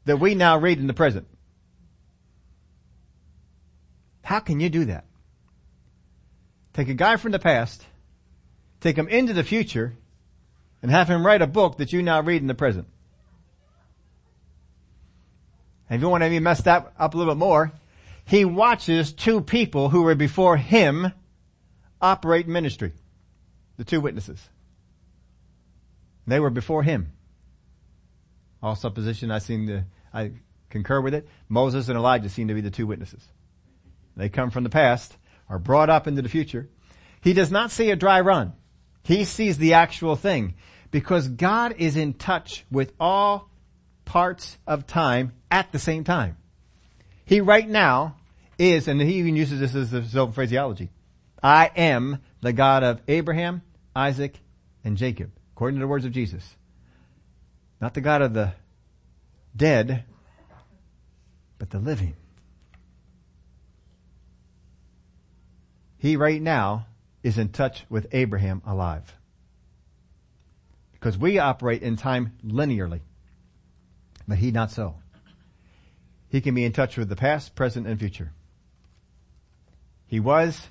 that we now read in the present. How can you do that? Take a guy from the past, take him into the future, and have him write a book that you now read in the present. And if you want to mess that up a little bit more, he watches two people who were before him operate ministry. The two witnesses. They were before him. All supposition, I seem to, I concur with it. Moses and Elijah seem to be the two witnesses. They come from the past, are brought up into the future. He does not see a dry run. He sees the actual thing because God is in touch with all parts of time at the same time. He right now is, and he even uses this as his own phraseology. I am the God of Abraham, Isaac, and Jacob, according to the words of Jesus. Not the God of the dead, but the living. He right now is in touch with Abraham alive. Because we operate in time linearly. But he not so. He can be in touch with the past, present, and future. He was,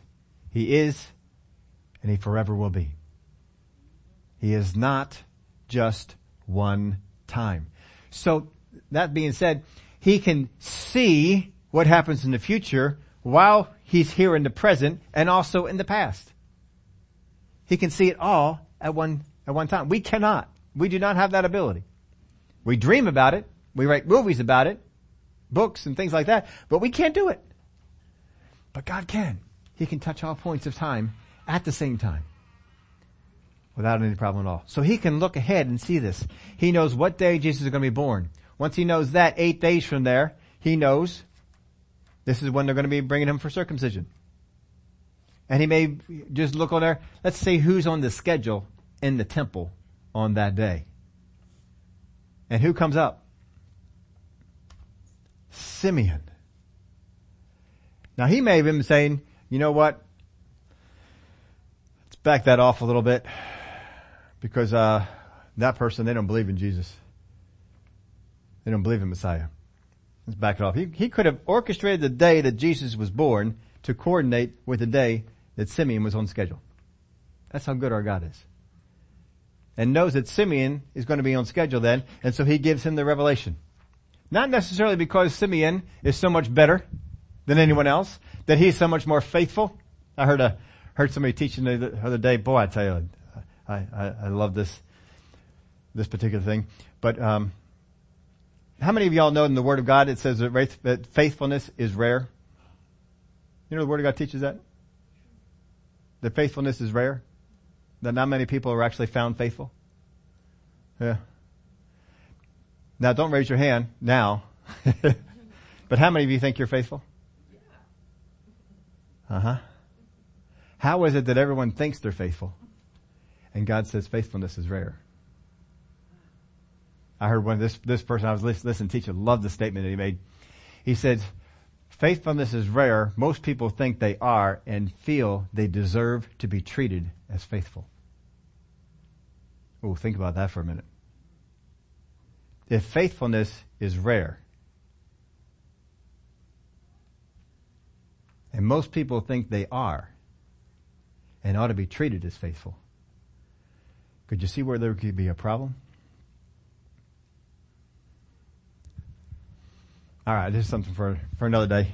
he is, and he forever will be. He is not just one time. So that being said, he can see what happens in the future while he's here in the present and also in the past. He can see it all at one, at one time. We cannot. We do not have that ability. We dream about it. We write movies about it, books and things like that, but we can't do it. But God can. He can touch all points of time at the same time without any problem at all. So he can look ahead and see this. He knows what day Jesus is going to be born. Once he knows that, eight days from there, he knows this is when they're going to be bringing him for circumcision. And he may just look on there. Let's see who's on the schedule in the temple on that day. And who comes up? Simeon. Now he may have been saying, you know what? Let's back that off a little bit because, uh, that person, they don't believe in Jesus. They don't believe in Messiah. Let's back it off. He, he could have orchestrated the day that Jesus was born to coordinate with the day that Simeon was on schedule. That's how good our God is. And knows that Simeon is going to be on schedule then, and so he gives him the revelation. Not necessarily because Simeon is so much better than anyone else, that he's so much more faithful. I heard a, heard somebody teaching the other day, boy, I tell you, I, I, I love this, this particular thing. But, um, how many of y'all know in the Word of God it says that faithfulness is rare? You know the Word of God teaches that? That faithfulness is rare? That not many people are actually found faithful? Yeah. Now don't raise your hand now. but how many of you think you're faithful? Uh huh. How is it that everyone thinks they're faithful? And God says faithfulness is rare. I heard one this this person I was listening teacher loved the statement that he made. He said, "Faithfulness is rare. Most people think they are and feel they deserve to be treated as faithful." Oh, think about that for a minute. If faithfulness is rare, And most people think they are and ought to be treated as faithful. Could you see where there could be a problem? All right, this is something for, for another day.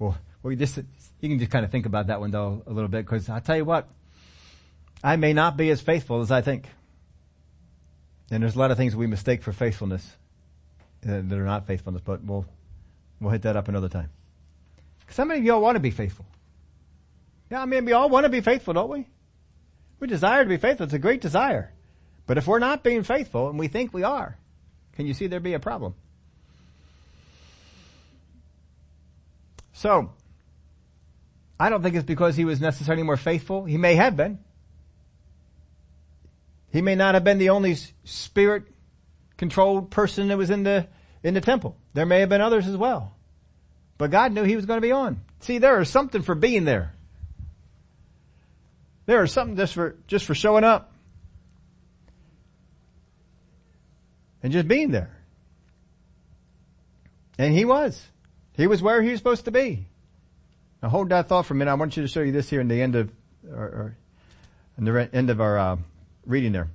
Well, we just, you can just kind of think about that one though a little bit because I tell you what, I may not be as faithful as I think. And there's a lot of things we mistake for faithfulness uh, that are not faithfulness, but we'll, we'll hit that up another time. Because how many of y'all want to be faithful? Yeah, I mean, we all want to be faithful, don't we? We desire to be faithful. It's a great desire. But if we're not being faithful and we think we are, can you see there be a problem? So, I don't think it's because he was necessarily more faithful. He may have been. He may not have been the only spirit controlled person that was in the, in the temple. There may have been others as well. But God knew he was going to be on. See, there is something for being there. There is something just for, just for showing up. And just being there. And he was. He was where he was supposed to be. Now hold that thought for a minute. I want you to show you this here in the end of, or, or in the end of our uh, reading there.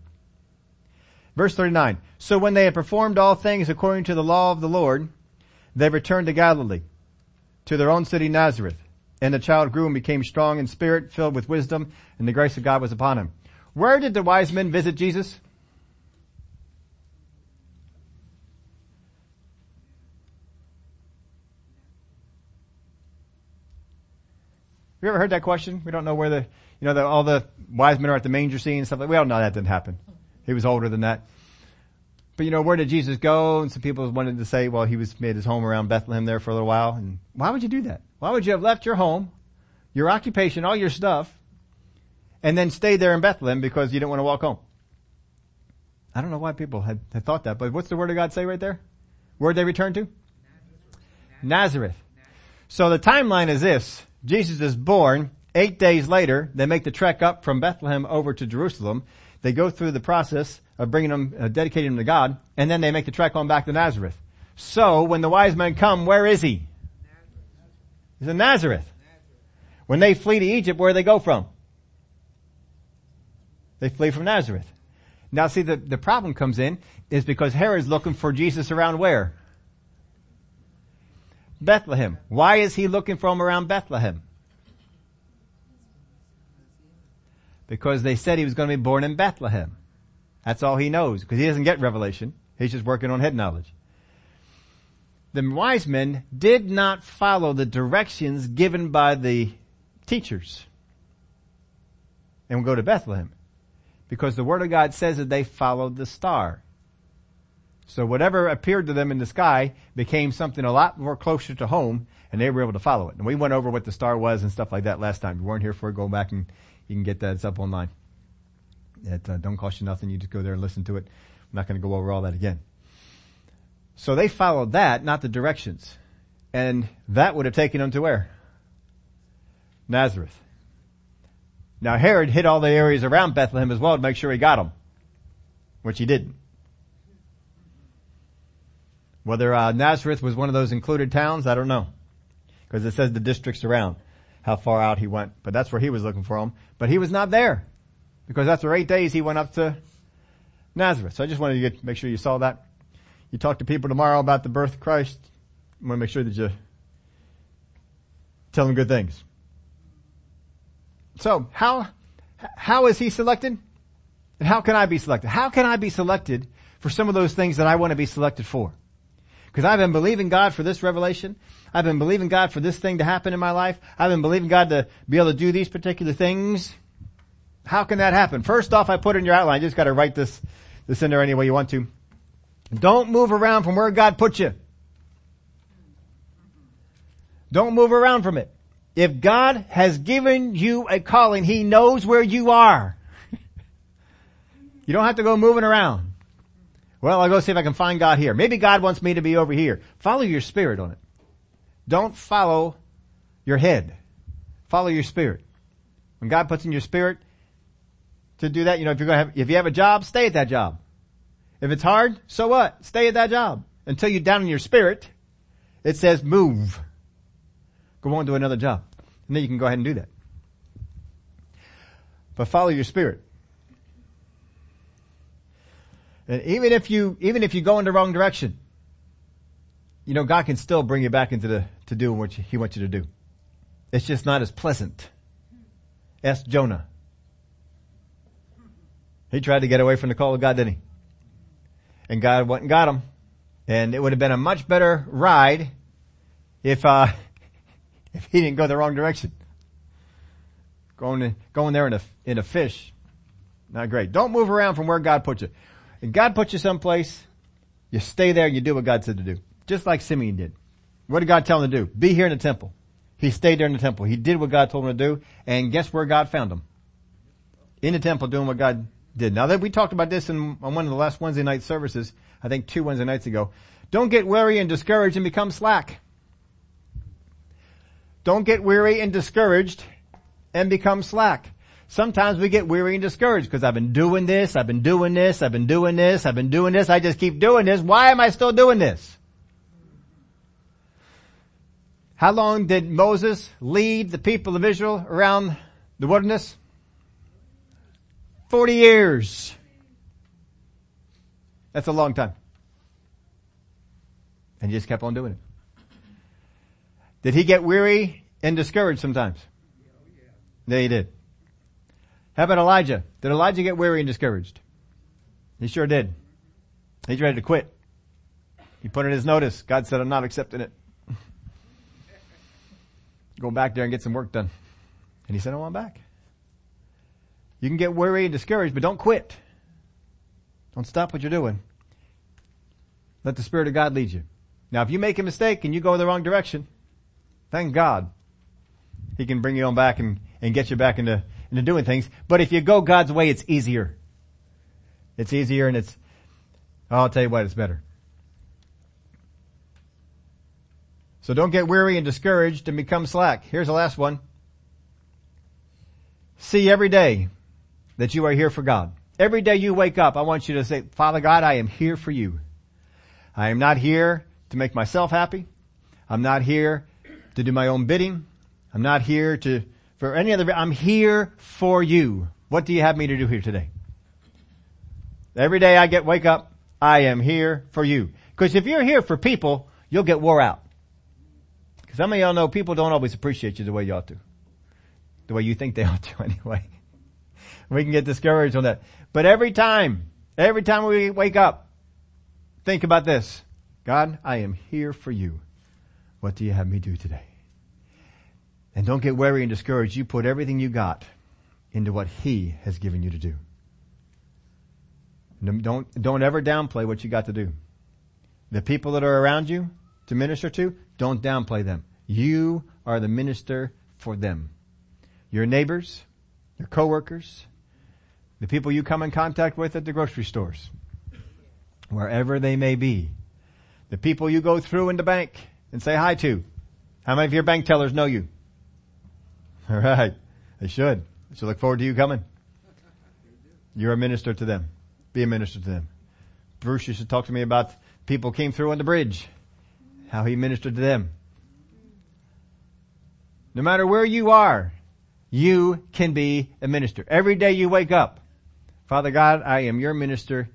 Verse 39. So when they had performed all things according to the law of the Lord, they returned to Galilee, to their own city Nazareth. And the child grew and became strong in spirit, filled with wisdom, and the grace of God was upon him. Where did the wise men visit Jesus? You ever heard that question? We don't know where the, you know, the, all the wise men are at the manger scene and stuff like, we all know that didn't happen. He was older than that. But you know, where did Jesus go? And some people wanted to say, well, he was made his home around Bethlehem there for a little while. And why would you do that? Why would you have left your home, your occupation, all your stuff, and then stay there in Bethlehem because you didn't want to walk home? I don't know why people had, had thought that, but what's the word of God say right there? Where'd they return to? Nazareth. Nazareth. So the timeline is this. Jesus is born. Eight days later, they make the trek up from Bethlehem over to Jerusalem. They go through the process of bringing them, uh, dedicating them to God, and then they make the trek on back to Nazareth. So, when the wise men come, where is he? He's in Nazareth. When they flee to Egypt, where do they go from? They flee from Nazareth. Now see, the, the problem comes in is because Herod's looking for Jesus around where? Bethlehem. Why is he looking for him around Bethlehem? Because they said he was going to be born in Bethlehem. That's all he knows, because he doesn't get revelation. He's just working on head knowledge. The wise men did not follow the directions given by the teachers and go to Bethlehem. Because the Word of God says that they followed the star. So whatever appeared to them in the sky became something a lot more closer to home and they were able to follow it. And we went over what the star was and stuff like that last time. If you weren't here for it, go back and you can get that. It's up online. It uh, don't cost you nothing. You just go there and listen to it. I'm not going to go over all that again. So they followed that, not the directions. And that would have taken them to where? Nazareth. Now Herod hit all the areas around Bethlehem as well to make sure he got them, which he didn't. Whether uh, Nazareth was one of those included towns, I don't know. Because it says the districts around, how far out he went. But that's where he was looking for him. But he was not there. Because after eight days he went up to Nazareth. So I just wanted to get, make sure you saw that. You talk to people tomorrow about the birth of Christ. I want to make sure that you tell them good things. So how, how is he selected? And how can I be selected? How can I be selected for some of those things that I want to be selected for? Because I've been believing God for this revelation. I've been believing God for this thing to happen in my life. I've been believing God to be able to do these particular things. How can that happen? First off, I put in your outline. You just got to write this, this in there any way you want to. Don't move around from where God put you. Don't move around from it. If God has given you a calling, He knows where you are. you don't have to go moving around. Well, I'll go see if I can find God here. Maybe God wants me to be over here. Follow your spirit on it. Don't follow your head. Follow your spirit. When God puts in your spirit to do that, you know, if you're going to have, if you have a job, stay at that job. If it's hard, so what? Stay at that job. Until you're down in your spirit, it says move. Go on to another job. And then you can go ahead and do that. But follow your spirit. And even if you, even if you go in the wrong direction, you know, God can still bring you back into the, to doing what He wants you to do. It's just not as pleasant. Ask Jonah. He tried to get away from the call of God, didn't he? And God went and got him. And it would have been a much better ride if, uh, if he didn't go the wrong direction. Going, going there in a, in a fish. Not great. Don't move around from where God put you. If God put you someplace, you stay there and you do what God said to do. Just like Simeon did. What did God tell him to do? Be here in the temple. He stayed there in the temple. He did what God told him to do. And guess where God found him? In the temple doing what God did. Now that we talked about this in, on one of the last Wednesday night services, I think two Wednesday nights ago. Don't get weary and discouraged and become slack. Don't get weary and discouraged and become slack. Sometimes we get weary and discouraged because I've been doing this, I've been doing this, I've been doing this, I've been doing this, I just keep doing this. Why am I still doing this? How long did Moses lead the people of Israel around the wilderness? Forty years. That's a long time. And he just kept on doing it. Did he get weary and discouraged sometimes? Yeah, oh, he did. How about Elijah? Did Elijah get weary and discouraged? He sure did. He's ready to quit. He put in his notice. God said, I'm not accepting it. Go back there and get some work done. And he said, I want back. You can get weary and discouraged, but don't quit. Don't stop what you're doing. Let the Spirit of God lead you. Now if you make a mistake and you go in the wrong direction, thank God. He can bring you on back and, and get you back into, into doing things. But if you go God's way, it's easier. It's easier and it's, I'll tell you what, it's better. So don't get weary and discouraged and become slack. Here's the last one. See every day that you are here for God. Every day you wake up, I want you to say, Father God, I am here for you. I am not here to make myself happy. I'm not here to do my own bidding. I'm not here to, for any other, I'm here for you. What do you have me to do here today? Every day I get, wake up, I am here for you. Because if you're here for people, you'll get wore out. Because some of y'all know people don't always appreciate you the way you ought to. The way you think they ought to anyway. we can get discouraged on that. But every time, every time we wake up, think about this. God, I am here for you. What do you have me do today? And don't get weary and discouraged. You put everything you got into what He has given you to do. Don't, don't ever downplay what you got to do. The people that are around you to minister to, don't downplay them. You are the minister for them. Your neighbors, your coworkers, the people you come in contact with at the grocery stores, wherever they may be, the people you go through in the bank and say hi to. How many of your bank tellers know you? All right. They should. They should look forward to you coming. You're a minister to them. Be a minister to them. Bruce used to talk to me about people came through on the bridge, how he ministered to them. No matter where you are, you can be a minister. Every day you wake up, Father God, I am your minister.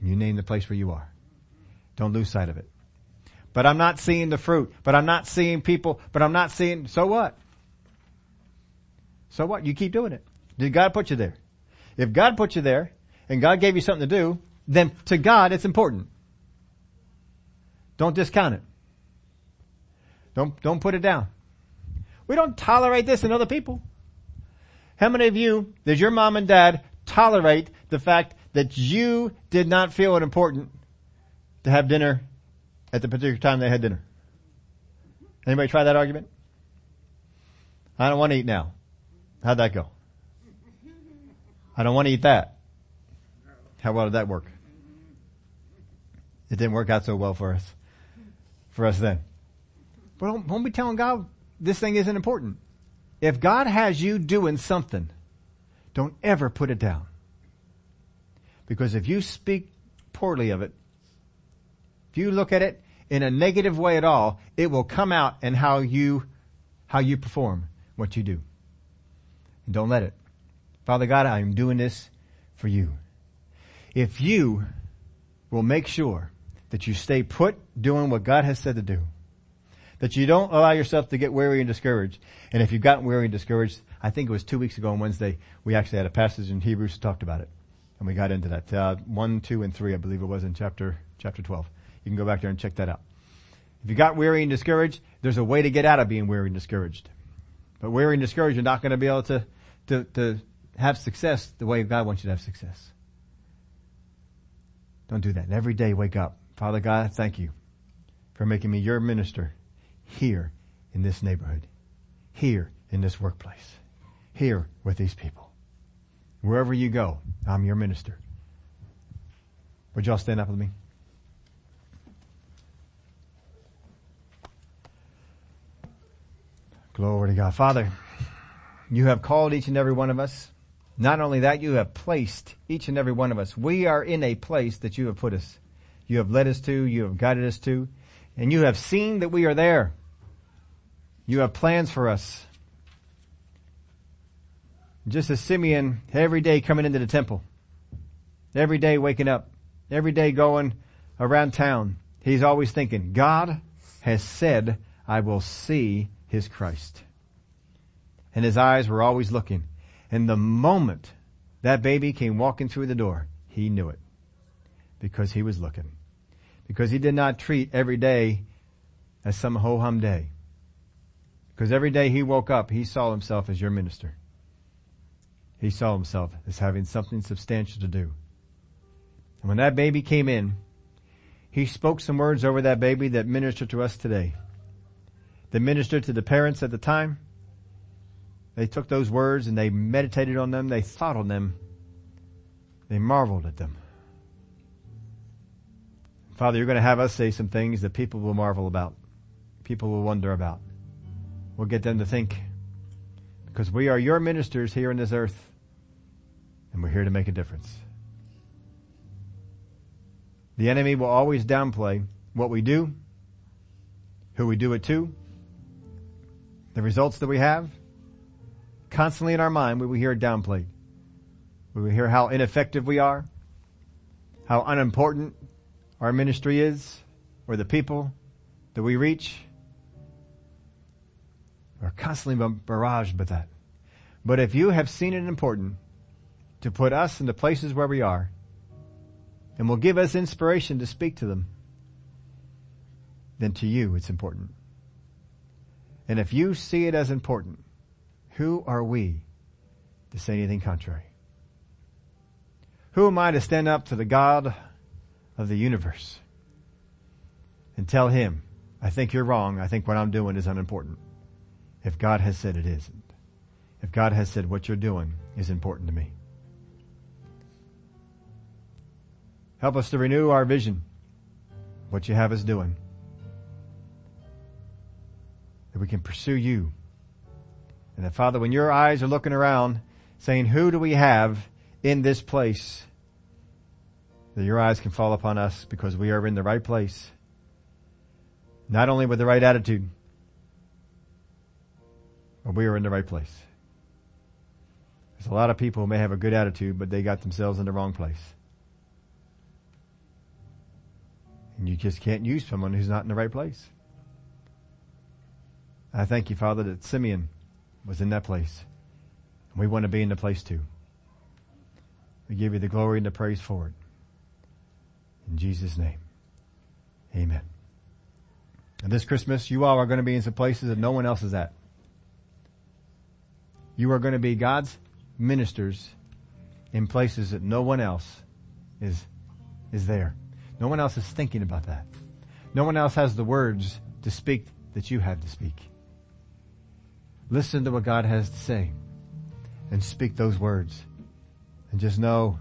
And you name the place where you are. Don't lose sight of it. But I'm not seeing the fruit. But I'm not seeing people. But I'm not seeing, so what? So what? You keep doing it. Did God put you there? If God put you there and God gave you something to do, then to God it's important. Don't discount it. Don't, don't put it down. We don't tolerate this in other people. How many of you, does your mom and dad tolerate the fact that you did not feel it important to have dinner at the particular time they had dinner? Anybody try that argument? I don't want to eat now. How'd that go? I don't want to eat that. How well did that work? It didn't work out so well for us. For us then. But don't, don't be telling God this thing isn't important. If God has you doing something, don't ever put it down. Because if you speak poorly of it, if you look at it in a negative way at all, it will come out in how you, how you perform what you do. And don't let it. Father God, I am doing this for you. If you will make sure that you stay put doing what God has said to do, that you don't allow yourself to get weary and discouraged. And if you've gotten weary and discouraged, I think it was two weeks ago on Wednesday, we actually had a passage in Hebrews that talked about it. And we got into that. Uh, one, two, and three, I believe it was in chapter, chapter 12. You can go back there and check that out. If you got weary and discouraged, there's a way to get out of being weary and discouraged. But weary and discouraged, you're not going to be able to, to, to have success the way God wants you to have success. Don't do that. Every day wake up. Father God, thank you for making me your minister here in this neighborhood, here in this workplace, here with these people. Wherever you go, I'm your minister. Would y'all stand up with me? Glory to God. Father, you have called each and every one of us. Not only that, you have placed each and every one of us. We are in a place that you have put us. You have led us to, you have guided us to, and you have seen that we are there. You have plans for us. Just as Simeon, every day coming into the temple, every day waking up, every day going around town, he's always thinking, God has said, I will see his Christ. And his eyes were always looking. And the moment that baby came walking through the door, he knew it. Because he was looking. Because he did not treat every day as some ho-hum day. Because every day he woke up, he saw himself as your minister. He saw himself as having something substantial to do. And when that baby came in, he spoke some words over that baby that minister to us today. That ministered to the parents at the time. They took those words and they meditated on them. They thought on them. They marveled at them. Father, you're going to have us say some things that people will marvel about. People will wonder about. We'll get them to think. Because we are your ministers here on this earth. And we're here to make a difference. The enemy will always downplay what we do, who we do it to, the results that we have. Constantly in our mind, we will hear it downplayed. We will hear how ineffective we are, how unimportant our ministry is, or the people that we reach. We're constantly barraged by that. But if you have seen it important to put us in the places where we are, and will give us inspiration to speak to them, then to you it's important. And if you see it as important, who are we to say anything contrary? Who am I to stand up to the God of the universe and tell him, I think you're wrong. I think what I'm doing is unimportant. If God has said it isn't. If God has said what you're doing is important to me. Help us to renew our vision, what you have us doing. That we can pursue you. And that Father, when your eyes are looking around saying, who do we have in this place? That your eyes can fall upon us because we are in the right place. Not only with the right attitude, but we are in the right place. There's a lot of people who may have a good attitude, but they got themselves in the wrong place. And you just can't use someone who's not in the right place. I thank you, Father, that Simeon was in that place. We want to be in the place too. We give you the glory and the praise for it. In Jesus' name. Amen. And this Christmas, you all are going to be in some places that no one else is at. You are going to be God's ministers in places that no one else is, is there. No one else is thinking about that. No one else has the words to speak that you have to speak. Listen to what God has to say and speak those words. And just know,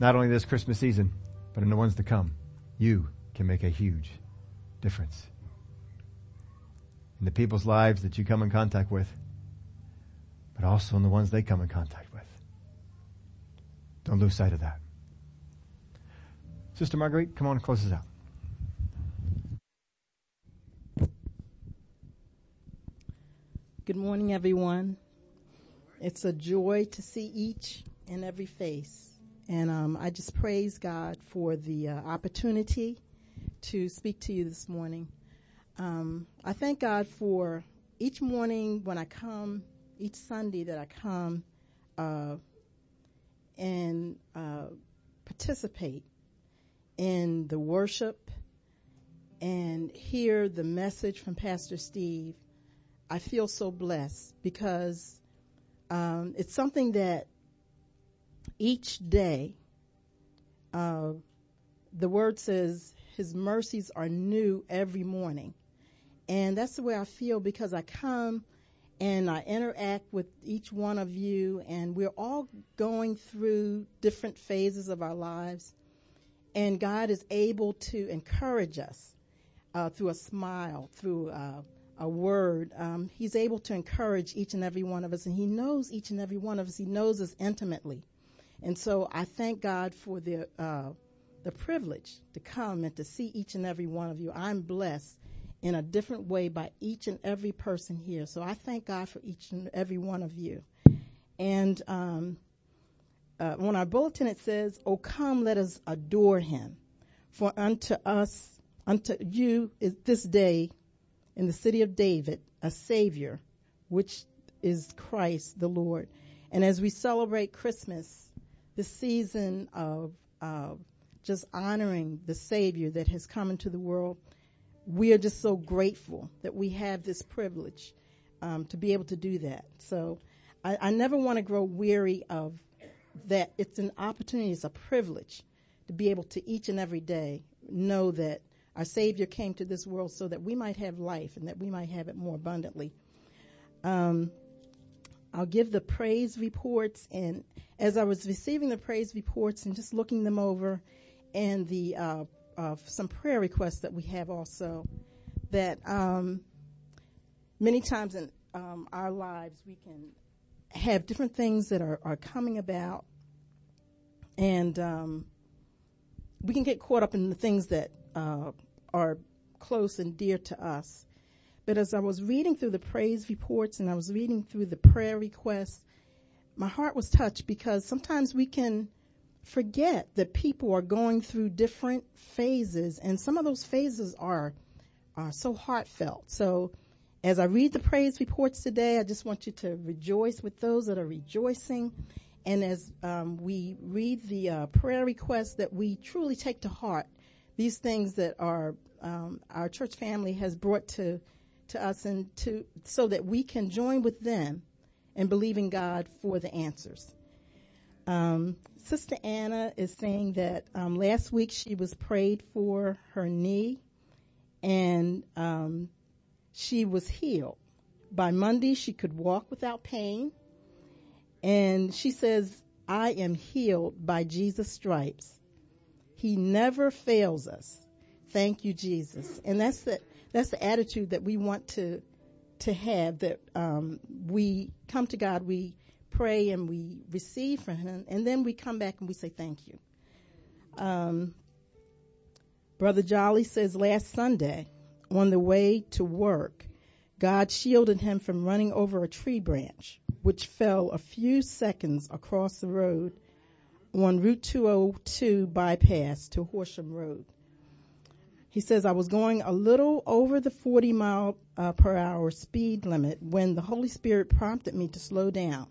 not only this Christmas season, but in the ones to come, you can make a huge difference in the people's lives that you come in contact with, but also in the ones they come in contact with. Don't lose sight of that. Sister Marguerite, come on and close us out. Good morning, everyone. It's a joy to see each and every face. And um, I just praise God for the uh, opportunity to speak to you this morning. Um, I thank God for each morning when I come, each Sunday that I come uh, and uh, participate in the worship and hear the message from Pastor Steve. I feel so blessed because um, it's something that each day, uh, the word says his mercies are new every morning. And that's the way I feel because I come and I interact with each one of you and we're all going through different phases of our lives. And God is able to encourage us uh, through a smile, through uh, a word. Um, he's able to encourage each and every one of us, and He knows each and every one of us. He knows us intimately, and so I thank God for the uh, the privilege to come and to see each and every one of you. I'm blessed in a different way by each and every person here. So I thank God for each and every one of you. And um, uh, on our bulletin it says, "Oh, come, let us adore Him, for unto us." Unto you is this day in the city of David a Savior, which is Christ the Lord. And as we celebrate Christmas, the season of uh, just honoring the Savior that has come into the world, we are just so grateful that we have this privilege um, to be able to do that. So I, I never want to grow weary of that. It's an opportunity, it's a privilege to be able to each and every day know that our Savior came to this world so that we might have life and that we might have it more abundantly. Um, I'll give the praise reports, and as I was receiving the praise reports and just looking them over, and the uh, uh, some prayer requests that we have also, that um, many times in um, our lives we can have different things that are, are coming about, and um, we can get caught up in the things that uh, are close and dear to us. But as I was reading through the praise reports and I was reading through the prayer requests, my heart was touched because sometimes we can forget that people are going through different phases and some of those phases are, are so heartfelt. So as I read the praise reports today, I just want you to rejoice with those that are rejoicing. And as um, we read the uh, prayer requests, that we truly take to heart these things that are um, our church family has brought to to us and to so that we can join with them and believe in God for the answers. Um, Sister Anna is saying that um, last week she was prayed for her knee, and um, she was healed. By Monday, she could walk without pain, and she says, "I am healed by Jesus' stripes." He never fails us. Thank you, Jesus. And that's the, that's the attitude that we want to, to have that, um, we come to God, we pray and we receive from Him, and then we come back and we say thank you. Um, Brother Jolly says last Sunday, on the way to work, God shielded him from running over a tree branch, which fell a few seconds across the road on Route 202 bypass to Horsham Road. He says, I was going a little over the 40 mile uh, per hour speed limit when the Holy Spirit prompted me to slow down.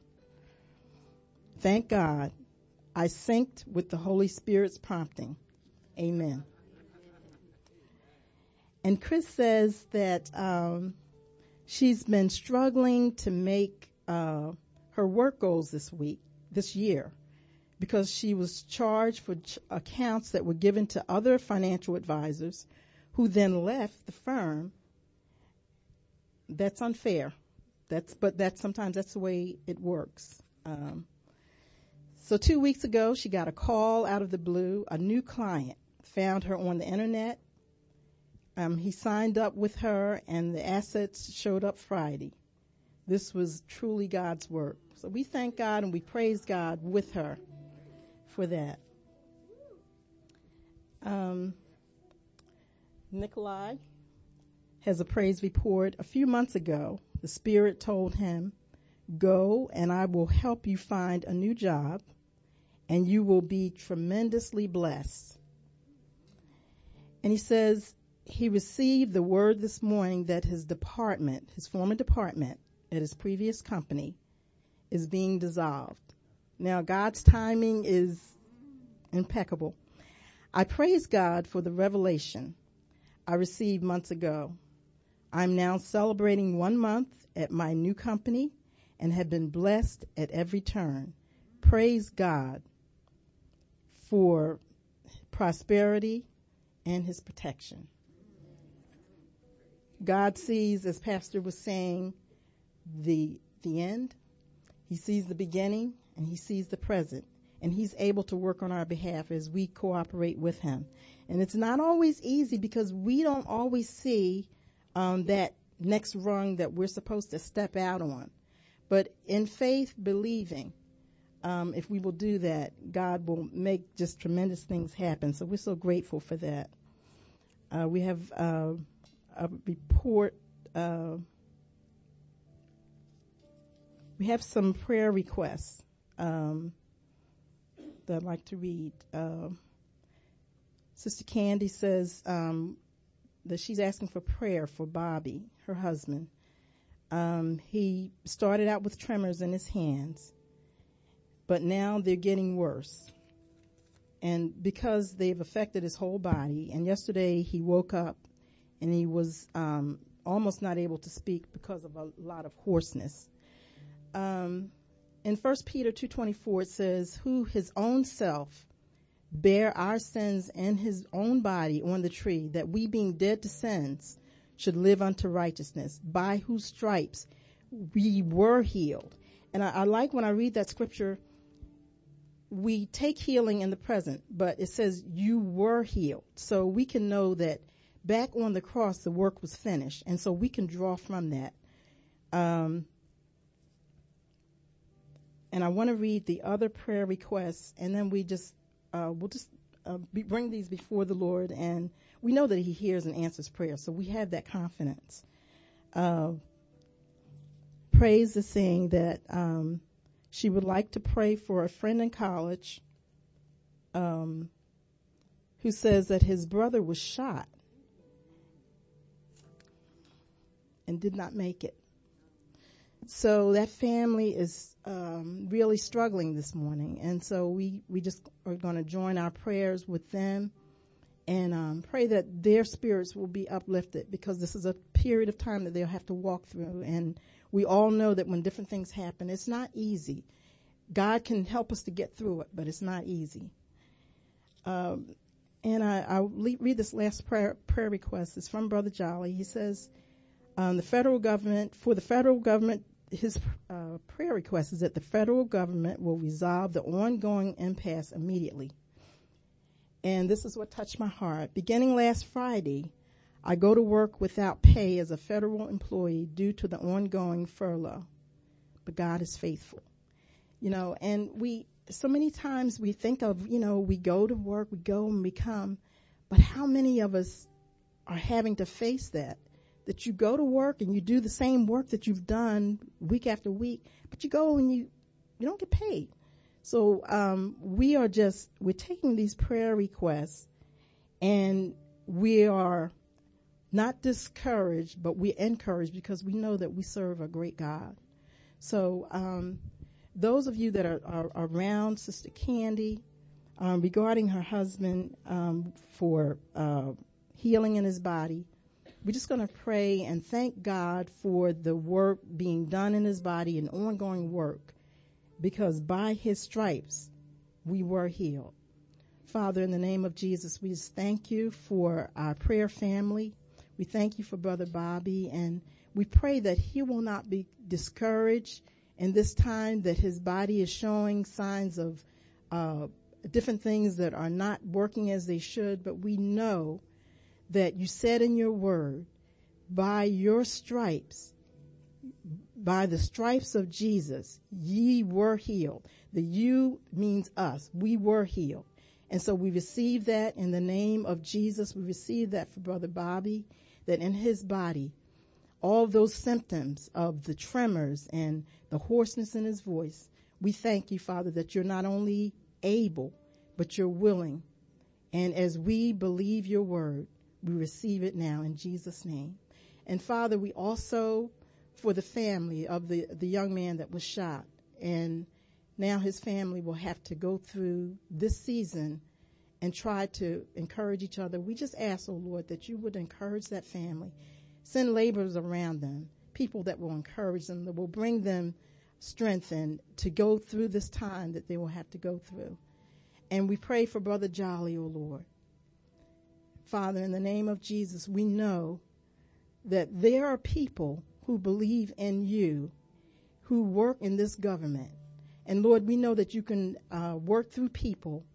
Thank God I synced with the Holy Spirit's prompting. Amen. And Chris says that um, she's been struggling to make uh, her work goals this week, this year because she was charged for ch- accounts that were given to other financial advisors who then left the firm. That's unfair. That's, but that's sometimes that's the way it works. Um, so two weeks ago, she got a call out of the blue. A new client found her on the internet. Um, he signed up with her, and the assets showed up Friday. This was truly God's work. So we thank God and we praise God with her for that. Um, Nikolai has a praise report. A few months ago, the Spirit told him, Go and I will help you find a new job and you will be tremendously blessed. And he says he received the word this morning that his department, his former department at his previous company is being dissolved. Now God's timing is impeccable. I praise God for the revelation I received months ago. I'm now celebrating one month at my new company and have been blessed at every turn. Praise God for prosperity and his protection. God sees, as Pastor was saying, the, the end. He sees the beginning and he sees the present and he's able to work on our behalf as we cooperate with him. And it's not always easy because we don't always see um, that next rung that we're supposed to step out on. But in faith, believing, um, if we will do that, God will make just tremendous things happen. So we're so grateful for that. Uh, we have uh, a report. Uh, we have some prayer requests um, that I'd like to read. Uh, Sister Candy says um, that she's asking for prayer for Bobby, her husband. Um, he started out with tremors in his hands, but now they're getting worse. And because they've affected his whole body, and yesterday he woke up and he was um, almost not able to speak because of a lot of hoarseness. Um, in 1 Peter 2.24 it says, who his own self bare our sins in his own body on the tree, that we being dead to sins should live unto righteousness, by whose stripes we were healed. And I, I like when I read that scripture, we take healing in the present, but it says you were healed. So we can know that back on the cross, the work was finished. And so we can draw from that. Um, and I want to read the other prayer requests and then we just, uh, we'll just uh, be, bring these before the Lord and we know that he hears and answers prayer. So we have that confidence. Uh, praise is saying that, um, she would like to pray for a friend in college, um, who says that his brother was shot and did not make it. So that family is um, really struggling this morning, and so we we just are going to join our prayers with them and um, pray that their spirits will be uplifted because this is a period of time that they'll have to walk through. And we all know that when different things happen, it's not easy. God can help us to get through it, but it's not easy. Um, and I, will read this last prayer, prayer request. It's from Brother Jolly. He says, um, the federal government, for the federal government his uh, prayer request is that the federal government will resolve the ongoing impasse immediately. And this is what touched my heart. Beginning last Friday, I go to work without pay as a federal employee due to the ongoing furlough. But God is faithful. You know, and we, so many times we think of, you know, we go to work, we go and we come, but how many of us are having to face that? That you go to work and you do the same work that you've done week after week, but you go and you, you don't get paid. So, um, we are just, we're taking these prayer requests and we are not discouraged, but we're encouraged because we know that we serve a great God. So, um, those of you that are, are around Sister Candy, um, regarding her husband, um, for, uh, healing in his body, we're just going to pray and thank God for the work being done in his body and ongoing work because by his stripes we were healed. Father, in the name of Jesus, we just thank you for our prayer family. We thank you for Brother Bobby and we pray that he will not be discouraged in this time that his body is showing signs of uh, different things that are not working as they should, but we know that you said in your word, by your stripes, by the stripes of Jesus, ye were healed. The you means us. We were healed. And so we receive that in the name of Jesus. We receive that for Brother Bobby, that in his body, all those symptoms of the tremors and the hoarseness in his voice. We thank you, Father, that you're not only able, but you're willing. And as we believe your word, we receive it now in Jesus' name. And Father, we also, for the family of the, the young man that was shot, and now his family will have to go through this season and try to encourage each other. We just ask, oh Lord, that you would encourage that family. Send laborers around them, people that will encourage them, that will bring them strength and to go through this time that they will have to go through. And we pray for Brother Jolly, oh Lord. Father, in the name of Jesus, we know that there are people who believe in you who work in this government. And Lord, we know that you can uh, work through people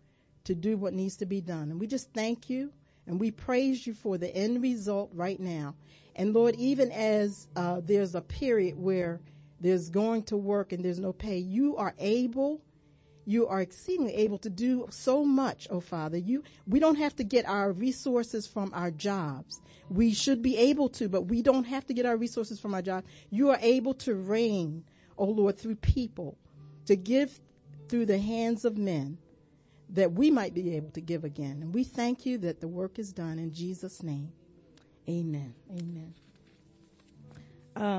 to do what needs to be done. And we just thank you and we praise you for the end result right now. And Lord, even as uh, there's a period where there's going to work and there's no pay, you are able you are exceedingly able to do so much, oh Father. You, we don't have to get our resources from our jobs. We should be able to, but we don't have to get our resources from our job. You are able to reign, oh Lord, through people, to give through the hands of men that we might be able to give again. And we thank you that the work is done in Jesus' name. Amen. Amen. Uh,